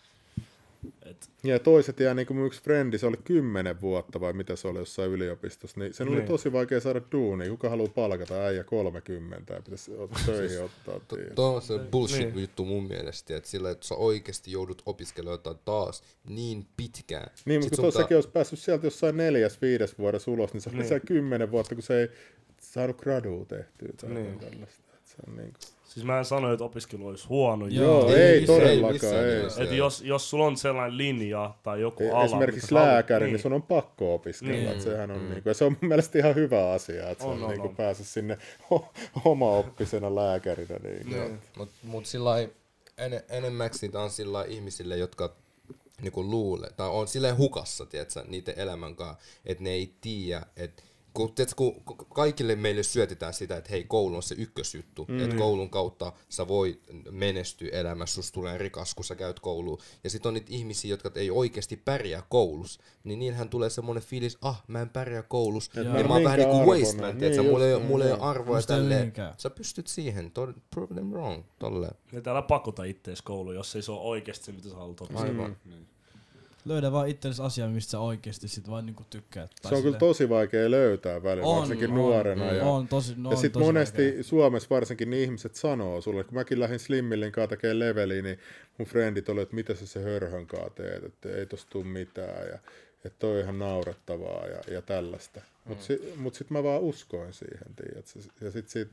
Et, Ja toiset jää, niin kuin yksi frendi, se oli kymmenen vuotta vai mitä se oli jossain yliopistossa, niin sen oli Niin. tosi vaikea saada duunia. Kuka haluaa palkata äijä 30 ja pitäisi ot- töihin ottaa. Tuo on se bullshit Niin. juttu mun mielestä, että sillä, että sä oikeasti joudut opiskelemaan jotain taas niin pitkään. Niin, mutta kun tuossakin olisi päässyt sieltä jossain neljäs, viides vuodessa ulos, niin se oli Niin. siellä kymmenen vuotta, kun se ei saanut gradua tehtyä tai Niin. niin. tällaista. Se on niin kuin... siis mä en sano, että opiskelu olisi huono. Joo. Joo, ei, missään- todellakaan, ei. nimessä. Et jos, jos sulla on sellainen linja tai joku ala, Esimerkiksi lääkäri, niin. niin sun on pakko opiskella. Niin. Niin. Sehän on, mm. niin kuin, ja se on mun mielestä ihan hyvä asia, että On, on, niin kuin on. pääse sinne oma-oppisena lääkärinä. Niin kuin. Joo, mut, mut sillä en, enemmäksi niitä on sillä ihmisille, jotka niinku luulee, tai on silleen hukassa, tiedätkö, niiden elämän kanssa, että ne ei tiedä, että kun, tiedätkö, kun kaikille meille syötetään sitä, että hei, koulu on se ykkösjuttu, mm. että koulun kautta sä voi menestyä elämässä, sus tulee rikas, kun sä käyt kouluun. Ja sitten on niitä ihmisiä, jotka ei oikeasti pärjää koulussa, niin niillähän tulee semmoinen fiilis, ah, mä en pärjää koulussa, ja mä en mä oon vähän niin kuin minkään waste man, tiedätkö, Niin, mulla ei, just mulla ei niin, ole arvoa tälleen. Sä pystyt siihen, to- prove them wrong, tolleen. Ja täällä pakota ittees kouluun, jos ei se ole oikeasti se, mitä sä haluat. Aivan. Löydä vaan itsellesi asia, mistä sä oikeesti sit vaan niinku tykkäät. Tai Se on kyllä silleen- tosi vaikea löytää välillä, On, varsinkin on, nuorena. on, ja, on tosi, no ja sitten monesti vaikea. Suomessa varsinkin niin ihmiset sanoo sulle, kun mäkin lähdin Slimmillin kanssa tekemään leveliä, niin mun frendit oli, että mitä sä se hörhön kanssa teet, että ei tosta tuu mitään ja että toi on ihan naurettavaa ja, ja tällaista. Mutta si, mut sitten mä vaan uskoin siihen, tiedätkö? Ja, sit, sit,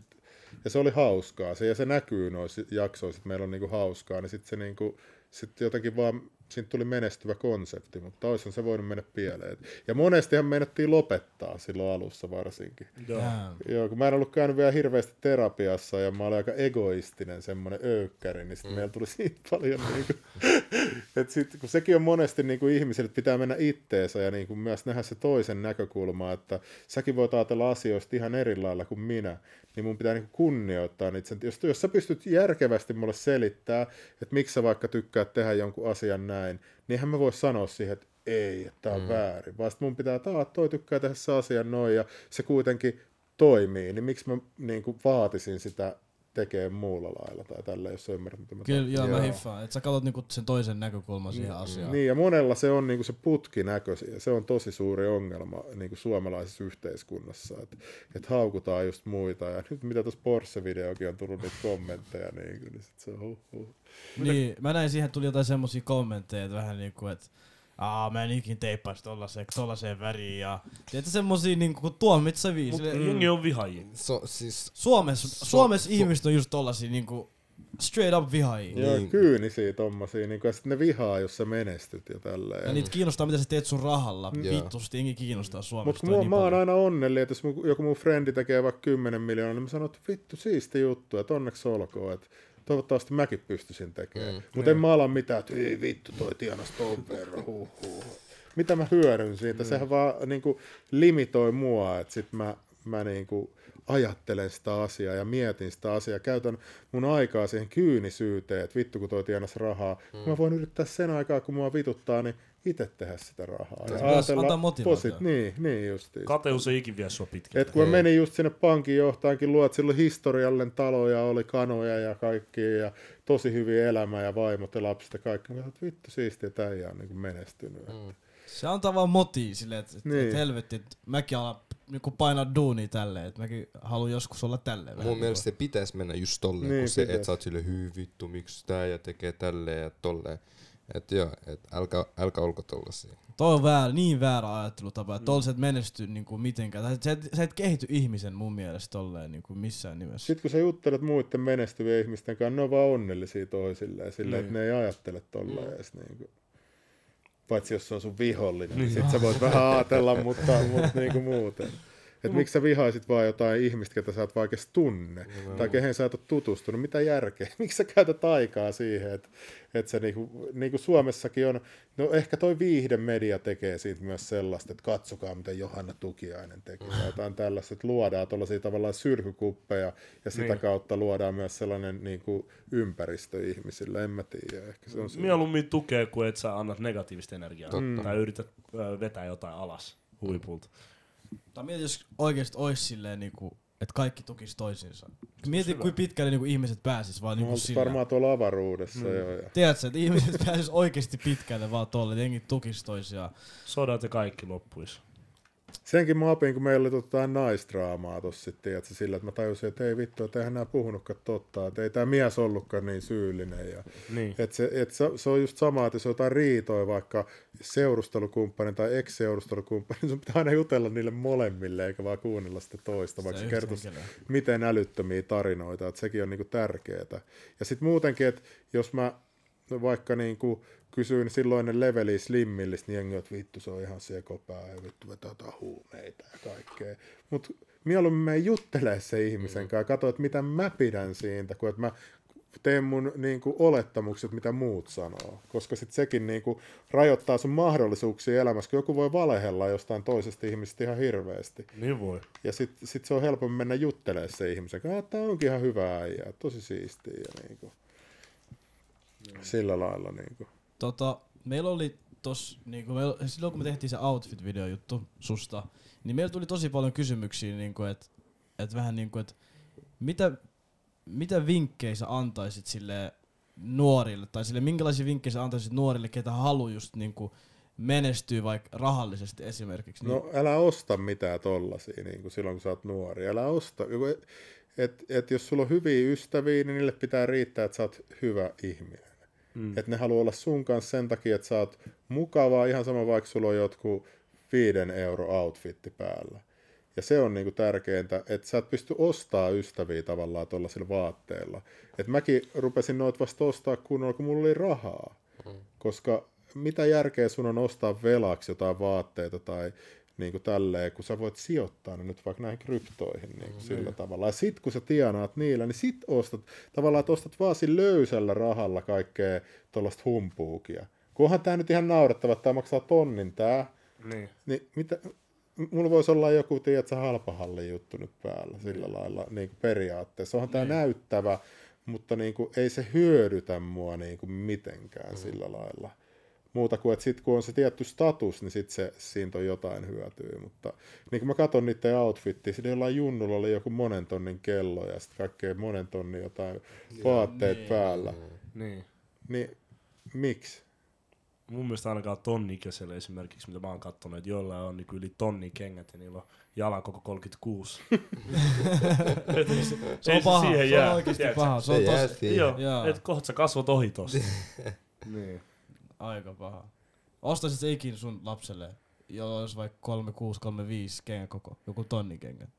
ja se oli hauskaa, se, ja se näkyy noissa jaksoissa, että meillä on niinku hauskaa, niin sitten se niinku, sit jotenkin vaan, siitä tuli menestyvä konsepti, mutta toisaalta se voinut mennä pieleen. Ja monestihan meinattiin lopettaa silloin alussa varsinkin. Joo. Damn. Joo, kun mä en ollut käynyt vielä hirveästi terapiassa ja mä olin aika egoistinen semmoinen öykkäri, niin sitten mm. meillä tuli siitä paljon niinku, että sit, kun sekin on monesti niinku ihmisille, että pitää mennä itteensä ja niinku myös nähdä se toisen näkökulma, että säkin voit ajatella asioista ihan eri lailla kuin minä, niin mun pitää niinku kunnioittaa niitä. Jos, jos sä pystyt järkevästi mulle selittää, että miksi sä vaikka tykkäät tehdä jonkun asian näin, niin eihän mä voi sanoa siihen, että ei, että tää on mm. väärin, vaan mun pitää taas, toi tykkää tehdä se asian noin ja se kuitenkin toimii, niin miksi mä niin kuin vaatisin sitä tekee muulla lailla tai tällä, jos sä ymmärrät, mitä mä Kyllä, joo, mä Joo. hiffaan. Että sä katsot niinku sen toisen näkökulman siihen asiaan. Niin, ja monella se on niinku se putkinäkö, ja se on tosi suuri ongelma niinku suomalaisessa yhteiskunnassa, että et haukutaan just muita, ja nyt mitä tuossa Porsche-videokin on tullut niitä kommentteja, niin, niin sit se on huh, huh. Niin, mä näin siihen tuli jotain semmosia kommentteja, että vähän niinku, että Aa, mä en ikin teippaisi tollaseen, tollaseen väriin ja... Tiedätkö semmosia niinku tuomitsevia. Mut Sille, jengi on vihajia. So, siis, Suomessa, Suomessa ihmiset on just tollasia niinku straight up vihaajia. Joo, Niin. kyynisiä tommosia, niin ja sitten ne vihaa, jos sä menestyt ja tälleen. Ja niitä kiinnostaa, mitä sä teet sun rahalla. Joo. Vittusti jengi kiinnostaa Suomessa. Mutta toi mä, niin mä oon paljon. aina onnellinen, että jos joku mun frendi tekee vaikka 10 miljoonaa, niin mä sanon, että vittu siisti juttu, että onneksi olkoon, että toivottavasti mäkin pystyisin tekemään. Mm, Mutta en mä ala mitään, että ei vittu toi tienas ton verran, huh, huh. Mitä mä hyödyn siitä? Mm. Sehän vaan niin kuin, limitoi mua, että sit mä, mä niin kuin, ajattelen sitä asiaa ja mietin sitä asiaa. Käytän mun aikaa siihen kyynisyyteen, että vittu kun toi tienas rahaa. Mm. Mä voin yrittää sen aikaa, kun mua vituttaa, niin itse tehdä sitä rahaa. Antaa motivaatiota. posit- niin, niin justiin. Kateus ei ikin vie sua pitkin. Et kun mä menin just sinne pankin johtaankin luo, että silloin historiallinen talo ja oli kanoja ja kaikki ja tosi hyviä elämä ja vaimot ja lapset ja kaikki. Mä että vittu siistiä, että äijä on niin menestynyt. Mm. Se antaa vaan motia silleen, että Niin. et helvetti, että mäkin alan niinku painaa duunia tälleen, että mäkin haluan joskus olla tälleen. mun niinku. mielestä se pitäisi mennä just tolleen, Niin, niin, kun se, että sä oot sille hyy vittu, miksi tää ja tekee tälleen ja tolleen. Et joo, et älkää, älkää olko tollasia. Toi on väärä, niin väärä ajattelutapa, että mm. sä et menesty niinku mitenkään. Tai sä et, sä et kehity ihmisen mun mielestä tolleen niinku missään nimessä. Sitten kun sä juttelet muiden menestyvien ihmisten kanssa, ne on vaan onnellisia toisilleen, silleen, että ne ei ajattele tolleen edes niin kuin. Paitsi jos se on sun vihollinen, niin sit sä voit vähän ajatella, mutta, mutta niin kuin muuten. Että miksi sä vihaisit vaan jotain ihmistä, ketä sä et vaikka tunne, tai kehen sä et ole tutustunut, mitä järkeä, miksi sä käytät aikaa siihen, että, että se niinku, niinku Suomessakin on, no ehkä toi viihdemedia tekee siitä myös sellaista, että katsokaa mitä Johanna Tukiainen tekee, tai jotain tällaista, että luodaan tuollaisia tavallaan syrhykuppeja, ja sitä Niin. kautta luodaan myös sellainen niinku ympäristö ihmisille, en mä tiedä, ehkä se on syy. Mieluummin tukee, kuin että sä annat negatiivista energiaa. Totta. Tai yrität vetää jotain alas huipulta. Tai mieti, jos oikeesti ois silleen niinku että kaikki tukisi toisiinsa. Mieti, kuinka pitkälle niinku ihmiset pääsis vaan niinku No, sillä. varmaan tuolla avaruudessa mm. jo. Ja. Tiedätkö, että ihmiset pääsis oikeasti pitkälle vaan tolle, että jengi tukisi toisiaan. Sodat ja kaikki loppuisi. Senkin mä opin, kun meillä oli tota naisdraamaa tossa sitten, tiedätkö, sillä, että mä tajusin, että ei vittu, että eihän nää puhunutkaan totta, että ei tämä mies ollutkaan niin syyllinen. Ja, Niin. et se, et se, se, on just sama, että jos on jotain riitoja vaikka seurustelukumppanin tai ex-seurustelukumppanin, sun pitää aina jutella niille molemmille, eikä vaan kuunnella sitä toista, vaikka se yhtä kertoisi miten älyttömiä tarinoita, että sekin on niinku tärkeää. Ja sitten muutenkin, että jos mä vaikka niinku kysyin silloinen leveli slimmillistä, niin jengi että vittu se on ihan sekopää ja vittu vetää huumeita ja kaikkea. Mutta mieluummin mä juttelee se ihmisen kanssa ja katso, että mitä mä pidän siitä, kun että mä teen mun niinku, olettamukset, mitä muut sanoo. Koska sitten sekin niinku, rajoittaa sun mahdollisuuksia elämässä, kun joku voi valehella jostain toisesta ihmisestä ihan hirveästi. Niin voi. Ja sitten sit se on helpompi mennä juttelemaan se ihmisen kanssa, että tämä onkin ihan hyvä äijä, tosi siistiä ja niinku, sillä lailla. Niinku. Tota, meillä oli tos, niinku, meillä, silloin kun me tehtiin se outfit-video juttu susta, niin meillä tuli tosi paljon kysymyksiä, niinku, että et vähän niinku, että mitä, mitä vinkkejä sä antaisit sille nuorille, tai sille minkälaisia vinkkejä sä antaisit nuorille, ketä haluaa just niinku menestyä vaikka rahallisesti esimerkiksi. Niin, No älä osta mitään tollasia niin kuin silloin, kun sä oot nuori. Älä osta. Et, et jos sulla on hyviä ystäviä, niin niille pitää riittää, että sä oot hyvä ihminen. Mm. Että ne haluaa olla sun kanssa sen takia, että sä oot mukavaa, ihan sama vaikka sulla on jotkut viiden euro outfitti päällä. Ja se on niinku tärkeintä, että sä et pysty ostaa ystäviä tavallaan tuollaisilla vaatteilla. Et mäkin rupesin noit vasta ostaa kunnolla, kun mulla oli rahaa. Koska mitä järkeä sun on ostaa velaksi jotain vaatteita tai niin kuin tälleen, kun sä voit sijoittaa ne nyt vaikka näihin kryptoihin niin kuin sillä tavalla. Ja sit kun sä tienaat niillä, niin sit ostat, tavallaan että ostat vaan sillä löysällä rahalla kaikkea tuollaista humpuukia. Kunhan tää nyt ihan naurettava, että tää maksaa tonnin tää, Niin. niin mitä, mulla voisi olla joku, tiedätkö, halpahallin juttu nyt päällä sillä lailla niin kuin periaatteessa. Onhan tämä näyttävä, mutta niin kuin, ei se hyödytä mua niin kuin mitenkään mm. sillä lailla. Muuta kuin, että sitten kun on se tietty status, niin sitten se, siitä on jotain hyötyä. Mutta niin kun mä katson niiden outfittiä, siinä jollain junnulla oli joku monen tonnin kello ja sitten kaikkea monen tonnin jotain vaatteet niin. päällä. Niin. Niin miksi? Mun mielestä ainakaan tonnikäisellä esimerkiksi, mitä mä oon kattonut, että joillain on niin yli tonni kengät ja niillä on jalan koko 36. se on ei paha, siihen se on oikeesti paha. Se Se on jää tos, siihen. Joo, että kohta sä kasvot ohi tosta. niin. Aika paha. Ostaisit ikin sun lapselle, olisi vaikka 36, 35 kengä koko, joku tonni kengät?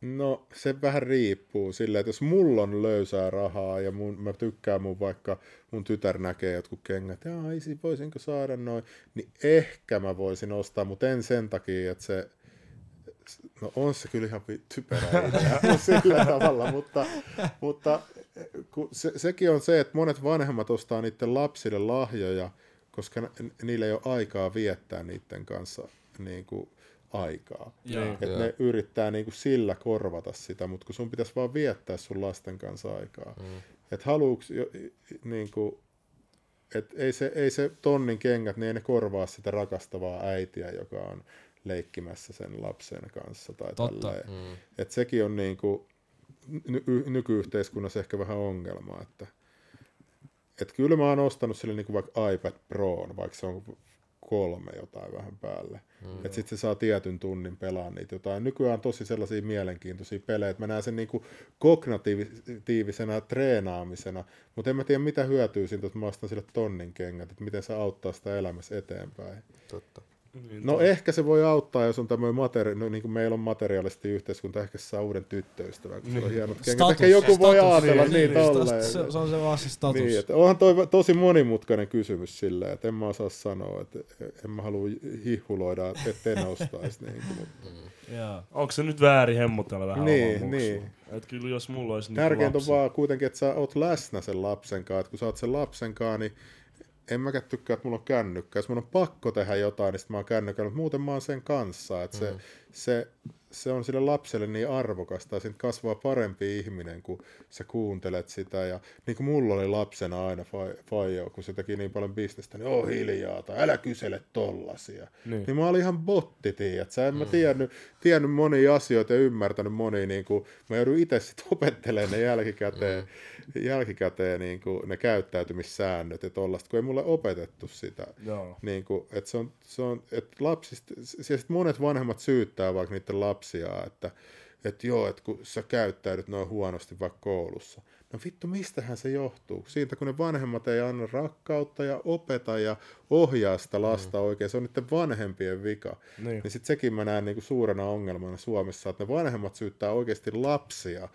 No se vähän riippuu silleen, että jos mulla on löysää rahaa ja mun, mä tykkään mun vaikka mun tytär näkee jotkut kengät, ja isi, voisinko saada noin, niin ehkä mä voisin ostaa, mutta en sen takia, että se, no on se kyllä ihan typerä idea sillä tavalla, mutta, mutta kun se, sekin on se, että monet vanhemmat ostaa niiden lapsille lahjoja, koska niillä ei ole aikaa viettää niiden kanssa niin kuin aikaa. Niin. Että ne yrittää niinku sillä korvata sitä, mutta kun sun pitäisi vaan viettää sun lasten kanssa aikaa. Mm. Että haluuks, jo, niinku, et ei, se, ei se tonnin kengät, niin ei ne korvaa sitä rakastavaa äitiä, joka on leikkimässä sen lapsen kanssa. Tai Totta. tälleen. Mm. Et sekin on niinku, ny- nykyyhteiskunnassa ehkä vähän ongelma, että et kyllä mä oon ostanut sille niinku vaikka iPad Proon, vaikka se on kolme jotain vähän päälle. Mm. Että sitten se saa tietyn tunnin pelaa niitä jotain. Nykyään on tosi sellaisia mielenkiintoisia pelejä, että mä näen sen niinku kognitiivisena treenaamisena, mutta en mä tiedä mitä hyötyä siitä, että mä ostan sille tonnin kengät, että miten se auttaa sitä elämässä eteenpäin. Totta. Niin, No ehkä se voi auttaa, jos on tämmöinen materi- no, niin kuin meillä on materiaalisesti yhteiskunta, ehkä saa uuden tyttöystävän, kun niin. on hienot kengät. Status, Ehkä joku voi status, ajatella niin, niin, status, tolleen. Se, se, on se vaan se status. Niin, että onhan toi tosi monimutkainen kysymys silleen, että en mä osaa sanoa, että en mä halua hihhuloida, että en ostaisi. niin kuin, mutta Joo. Onko se nyt väärin hemmotella vähän Niin, muksua? niin. Et kyllä jos mulla olisi niinku Tärkeintä on vaan kuitenkin, että sä oot läsnä sen lapsen kanssa, että kun sä oot sen lapsen kanssa, niin en mäkään tykkää, että mulla on kännykkä. Jos mun on pakko tehdä jotain, niin sit mä oon kännykällä, mutta muuten mä oon sen kanssa. Että se, se, se on sille lapselle niin arvokasta ja siitä kasvaa parempi ihminen, kun sä kuuntelet sitä. Ja niin kuin mulla oli lapsena aina Fajo, kun se teki niin paljon bisnestä, niin oo hiljaa tai älä kysele tollasia. Niin, niin mä olin ihan botti, tiedät. Sä en mä tiennyt, tiennyt monia asioita ja ymmärtänyt monia, niin kuin, mä joudun itse sitten opettelemaan ne jälkikäteen, mm. jälkikäteen niin kuin, ne käyttäytymissäännöt ja tollasta, kun ei mulle opetettu sitä. Joo. Niin kuin, että se on, se on, että lapsista, siis monet vanhemmat syyttää vaikka niiden lapsia, että, että joo, että kun sä käyttäydyt noin huonosti vaikka koulussa. No vittu, mistähän se johtuu? Siitä, kun ne vanhemmat ei anna rakkautta ja opeta ja ohjaa sitä lasta mm. oikein. Se on niiden vanhempien vika. Niin, niin sitten sekin mä näen niinku suurena ongelmana Suomessa, että ne vanhemmat syyttää oikeasti lapsia.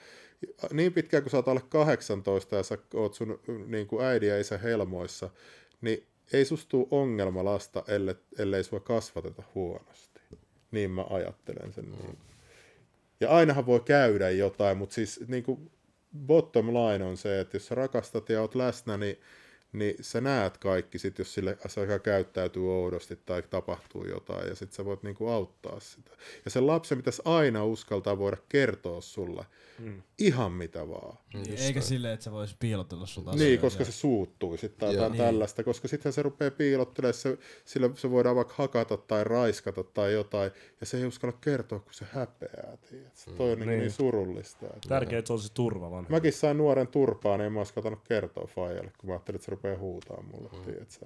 Niin pitkään kuin sä oot alle 18 ja sä oot sun niin kuin äidin ja isä helmoissa, niin ei sustu ongelma lasta, ellei, ellei sua kasvateta huonosti. Niin mä ajattelen sen. Mm. Niin. Ja ainahan voi käydä jotain, mutta siis niin kuin bottom line on se, että jos sä rakastat ja oot läsnä, niin niin sä näet kaikki sit, jos sille asiakaan käyttäytyy oudosti tai tapahtuu jotain, ja sitten sä voit niinku auttaa sitä. Ja sen lapsen pitäisi aina uskaltaa voida kertoa sulle mm. ihan mitä vaan. Niin, eikä silleen, että se voisi piilotella sulta Niin, koska ja... se suuttuu sitten tai jotain niin. tällaista, koska sitten se rupeaa piilottelemaan, se, sillä se voidaan vaikka hakata tai raiskata tai jotain, ja se ei uskalla kertoa, kun se häpeää. Mm. Toi on niin, niin. niin surullista. Että Tärkeää, että se on se turva vanhempi. Mäkin sain nuoren turpaan, niin en mä olisi kertoa Fajalle, kun mä ajattelin, että se rupeaa huutaa mulle, mm. tiedät sä.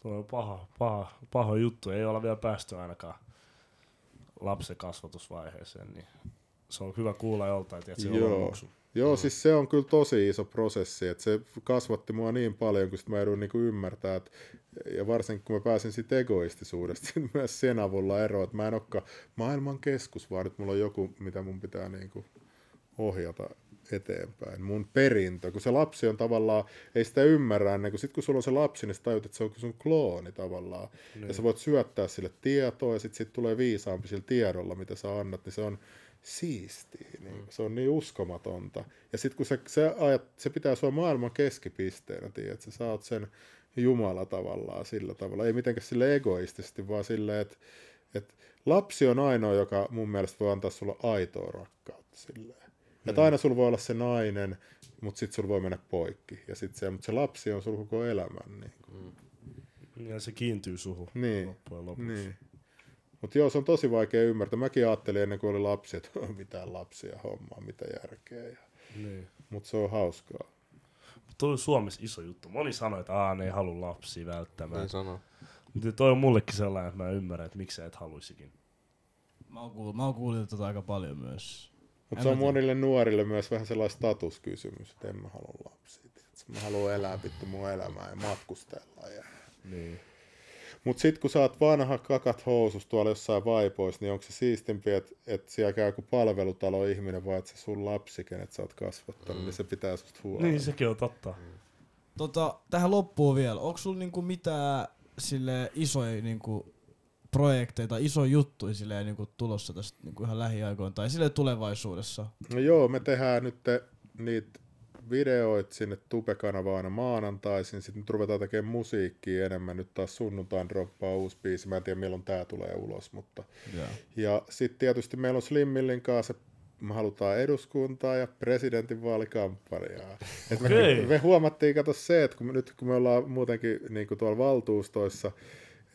Tuo on paha, paha, paha juttu. Ei olla vielä päästy ainakaan lapsen kasvatusvaiheeseen, niin se on hyvä kuulla joltain, että se Joo. on Joo, mm. siis se on kyllä tosi iso prosessi, että se kasvatti mua niin paljon, kun mä joudun niinku ymmärtää, että, ja varsinkin kun mä pääsin siitä egoistisuudesta myös sen avulla eroon, että mä en olekaan maailman keskus, vaan nyt mulla on joku, mitä mun pitää niinku ohjata eteenpäin. Mun perintö, kun se lapsi on tavallaan, ei sitä ymmärrä ennen kuin sit kun sulla on se lapsi, niin sä tajut, että se on sun klooni tavallaan. Niin. Ja sä voit syöttää sille tietoa ja sit sit tulee viisaampi sillä tiedolla, mitä sä annat, niin se on siistiä. Niin. Mm. Se on niin uskomatonta. Ja sitten kun se, se, ajat, se pitää sua maailman keskipisteenä, tiedät, että sä oot sen Jumala tavallaan sillä tavalla. Ei mitenkään sille egoistisesti, vaan silleen, että, että lapsi on ainoa, joka mun mielestä voi antaa sulle aitoa rakkautta silleen. Mm. Että aina sulla voi olla se nainen, mutta sitten sulla voi mennä poikki. Ja sit se, mutta se lapsi on sulla koko elämän. Niin. Mm. Ja se kiintyy suhun niin. loppujen lopuksi. Niin. Mutta joo, se on tosi vaikea ymmärtää. Mäkin ajattelin ennen kuin oli lapsi, että on mitään lapsia hommaa, mitä järkeä. Ja... Niin. Mutta se on hauskaa. Tuo on Suomessa iso juttu. Moni sanoi, että Aa, ne ei halua lapsia välttämättä. Niin sano. Mutta toi on mullekin sellainen, että mä ymmärrän, että miksi sä et haluisikin. Mä oon kuullut, mä oon kuullut tota aika paljon myös. Mutta se on monille nuorille myös vähän sellainen statuskysymys, että en mä halua lapsia. Mä haluan elää vittu mun elämää ja matkustella. Ja... Niin. Mutta sitten kun sä oot vanha kakat housus tuolla jossain vaipois, niin onko se siistimpi, että et siellä käy joku palvelutalo ihminen vai että se sun lapsi, kenet sä oot kasvattanut, mm. niin se pitää susta huolta. Niin, sekin on totta. Mm. Tota, tähän loppuun vielä. Onko sulla niinku mitään sille isoja niinku projekteja tai isoja juttuja silleen, niinku tulossa tästä niinku ihan lähiaikoina tai sille tulevaisuudessa? No joo, me tehdään nyt niitä videoit sinne Tube-kanavaan aina maanantaisin, sitten nyt ruvetaan tekemään musiikkia enemmän, nyt taas sunnuntain droppaa uusi biisi, mä en tiedä milloin tää tulee ulos, mutta yeah. ja sitten tietysti meillä on Slimmillin kanssa me halutaan eduskuntaa ja presidentinvaalikampanjaa. Okay. me, me huomattiin, kato se, että kun me, nyt kun me ollaan muutenkin niin kuin tuolla valtuustoissa,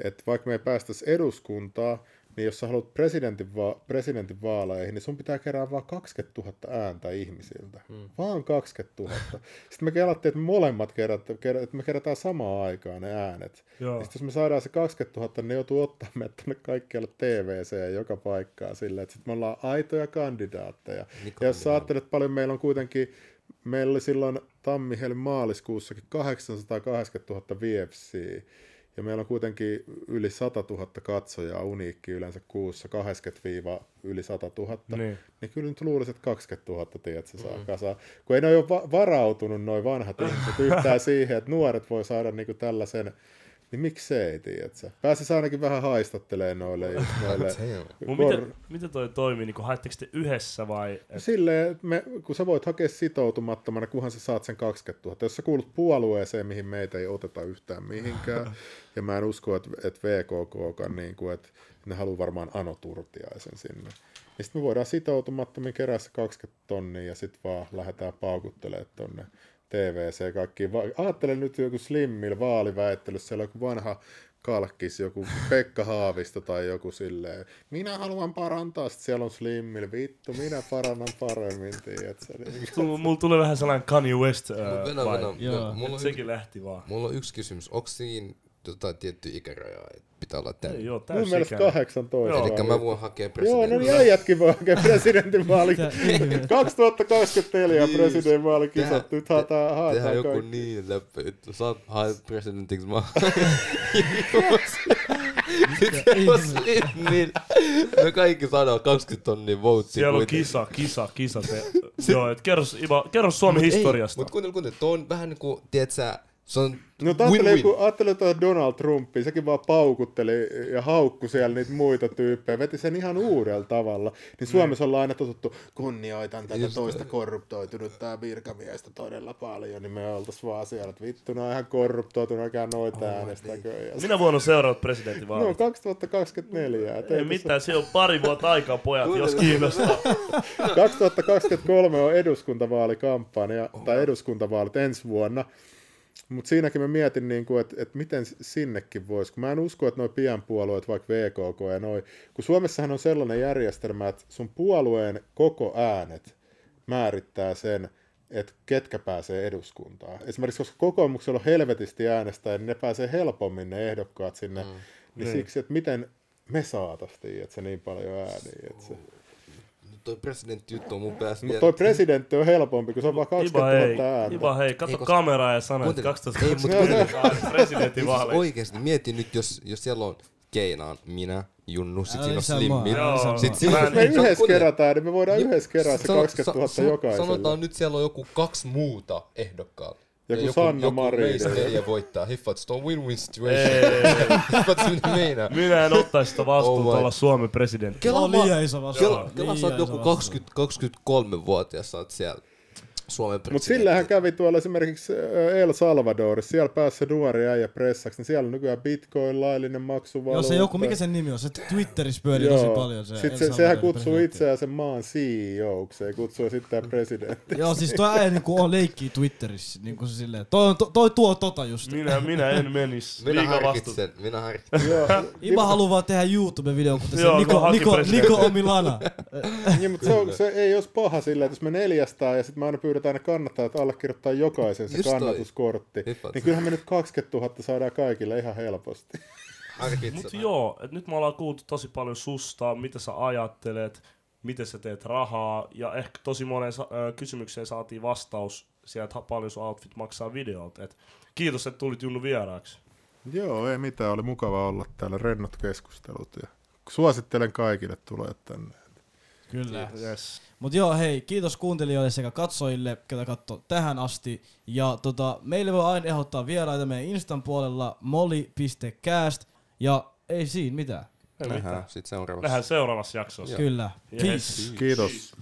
että vaikka me ei päästäisi eduskuntaa, niin jos sä haluat presidentin, va- presidentin vaaleihin, niin sun pitää kerää vaan 20 000 ääntä ihmisiltä. Hmm. Vaan 20 000. Sitten me kelattiin, että me molemmat kerät, että me kerätään samaan aikaan ne äänet. Joo. Sitten jos me saadaan se 20 000, niin ne joutuu ottaa meidät tuonne kaikkialle TVC ja joka paikkaan silleen, että sitten me ollaan aitoja kandidaatteja. Niin ja jos sä ajattelet paljon, meillä on kuitenkin, meillä oli silloin tammi maaliskuussakin 880 000 VFC. Ja meillä on kuitenkin yli 100 000 katsojaa uniikki yleensä kuussa, 80 yli 100 000. Niin. niin kyllä nyt luulisin, että 20 000 tiedät, se saa mm. kasaan. Kun ei ne ole va- varautunut noin vanhat ihmiset yhtään siihen, että nuoret voi saada niinku tällaisen Niin miksei, tiedätkö? Pääsis ainakin vähän haistattelemaan noille, just noille kor- miten, miten toi toimii? Niin haetteko te yhdessä vai? Et, Silleen, että me, kun sä voit hakea sitoutumattomana, kunhan sä saat sen 20 000. Jos sä kuulut puolueeseen, mihin meitä ei oteta yhtään mihinkään, ja mä en usko, että, että VKK, niin kuin, että ne haluaa varmaan Ano Turtiaisen sinne. Niin sitten me voidaan sitoutumattomin kerää se 20 tonnia ja sitten vaan lähdetään paukuttelemaan tonne TVC kaikkiin. Va- Ajattelen nyt joku Slimmillä vaaliväittelyssä, siellä on joku vanha kalkkis, joku Pekka Haavisto tai joku silleen, minä haluan parantaa, sitten siellä on Slimmillä, vittu, minä parannan paremmin, tiedätkö? Niin, Tull- Mulla tulee vähän sellainen Kanye West Mut äh, venä, vibe. venä, venä. Mulla, on Sekin lähti vaan. mulla on yksi kysymys. Onko siinä jotain tiettyä ikärajaa, että pitää olla Ei tänne? joo, mun mielestä täysikäinen. 18. Joo. Eli mä voin hakea Joo, no presidentin. niin äijätkin voi hakea presidentinvaali. Mitä ihmettä? 2024 Niin, presidentinvaalikisat. tehdään- Nyt haetaan, Tehdään haetaan joku kaikki. niin läppä, että saat hae presidentiksi mä. Sitten on niin, me kaikki saadaan 20 tonnia voutsia. Siellä on kisa, kisa, kisa. Te. Joo, et kerro, kerro Suomen historiasta. Mutta kuuntele, kuuntele, tuo on vähän niinku, tiedät sä, se on No ajattele, win-win. joku, ajattele Donald Trumpia, sekin vaan paukutteli ja haukku siellä niitä muita tyyppejä, veti sen ihan uudella tavalla. Niin Suomessa ollaan aina totuttu, kunnioitan tätä Just- toista korruptoitunutta virkamiestä todella paljon, niin me oltais vaan siellä, että vittu, ne on ihan korruptoituneet, noita äänestäkö. Ja... Minä vuonna seuraavat No, presidentinvaalit. 2024. et Ei mitään, se on pari vuotta aikaa pojat, jos kiinnostaa. 2023 on eduskuntavaalikampanja, tai eduskuntavaalit ensi vuonna. Mutta siinäkin mä mietin, niin kuin, että, että miten sinnekin voisi, kun mä en usko, että nuo pienpuolueet, vaikka VKK ja noi, kun Suomessahan on sellainen järjestelmä, että sun puolueen koko äänet määrittää sen, että ketkä pääsee eduskuntaan. Esimerkiksi koska kokoomuksella on helvetisti äänestäjä, niin ne pääsee helpommin ne ehdokkaat sinne, mm. niin, Niin. siksi, että miten me saatastiin, että se niin paljon ääniä. Että se. Toi presidentti juttu on mun päässä Mutta toi presidentti on helpompi, kun se on vaan 20 Iba 000 hei, ääntä. Iba hei, katso Ei, koska- kameraa ja sano, että Kuuntele. Ei, mut 2020 presidentinvaaleja. Oikeesti, mieti nyt, jos, jos siellä on Keinaan, minä, Junnu, sit siinä on Slimmi. Sit Mä siinä Jos me yhdessä kerätään, niin me voidaan yhdessä kerää se Sano- 20 000 sa- sa- jokaiselle. Sanotaan nyt siellä on joku kaksi muuta ehdokkaalla. Joku Ja Sanna joku Marin. meistä neljä voittaa. Hiffat, se on win-win situation. Ei, Hiffat, se mitä meinaa. minä en ottaisi sitä vastuuta Oh olla Suomen presidentti. Kela on mä- liian iso vastuu. Kela, Kela sä oot joku iso vastuu. 20, 23-vuotias, sä oot siellä Suomen Mutta sillähän kävi tuolla esimerkiksi äh, El Salvadorissa, siellä pääsi se nuori äijä pressaksi, niin siellä on nykyään bitcoin, laillinen maksuvaluutta. Joo, se joku, mikä sen nimi on? Se Twitterissä pyörii tosi paljon. Se Sitten se, sehän kutsuu itseään sen maan CEOksi, ei kutsu esittää presidentti. Joo, siis toi äijä niinku on leikkii Twitterissä. Niinku se silleen, toi, to, toi tuo tota just. Minä, minä en menis. Minä Liiga vastuuta. harkitsen, minä harkitsen. Joo, Iba haluaa vaan tehdä YouTube-videon, kuten se Niko, kun Niko. Niko Omilana. niin, mutta se, on, se ei olisi paha silleen, että jos me neljästään ja sitten me aina pyydetään ne kannattajat allekirjoittaa jokaisen se Just kannatuskortti, niin kyllähän me nyt 20 000 saadaan kaikille ihan helposti. Mutta joo, että nyt me ollaan kuultu tosi paljon susta, mitä sä ajattelet, miten sä teet rahaa, ja ehkä tosi moneen sa- kysymykseen saatiin vastaus sieltä, että paljon sun outfit maksaa videolta. Et kiitos, että tulit Junnu vieraaksi. Joo, ei mitään, oli mukava olla täällä rennot keskustelut ja suosittelen kaikille tulee tänne. Kyllä. Yes. Mut joo, hei, kiitos kuuntelijoille sekä katsojille, ketä katso tähän asti. Ja tota, meille voi aina ehdottaa vieraita meidän Instan puolella molly.cast. Ja ei siinä mitään. Ei mitään. Nähdään sitten seuraavassa. Nähdään seuraavassa jaksossa. Kyllä. Yes. Peace. Kiitos.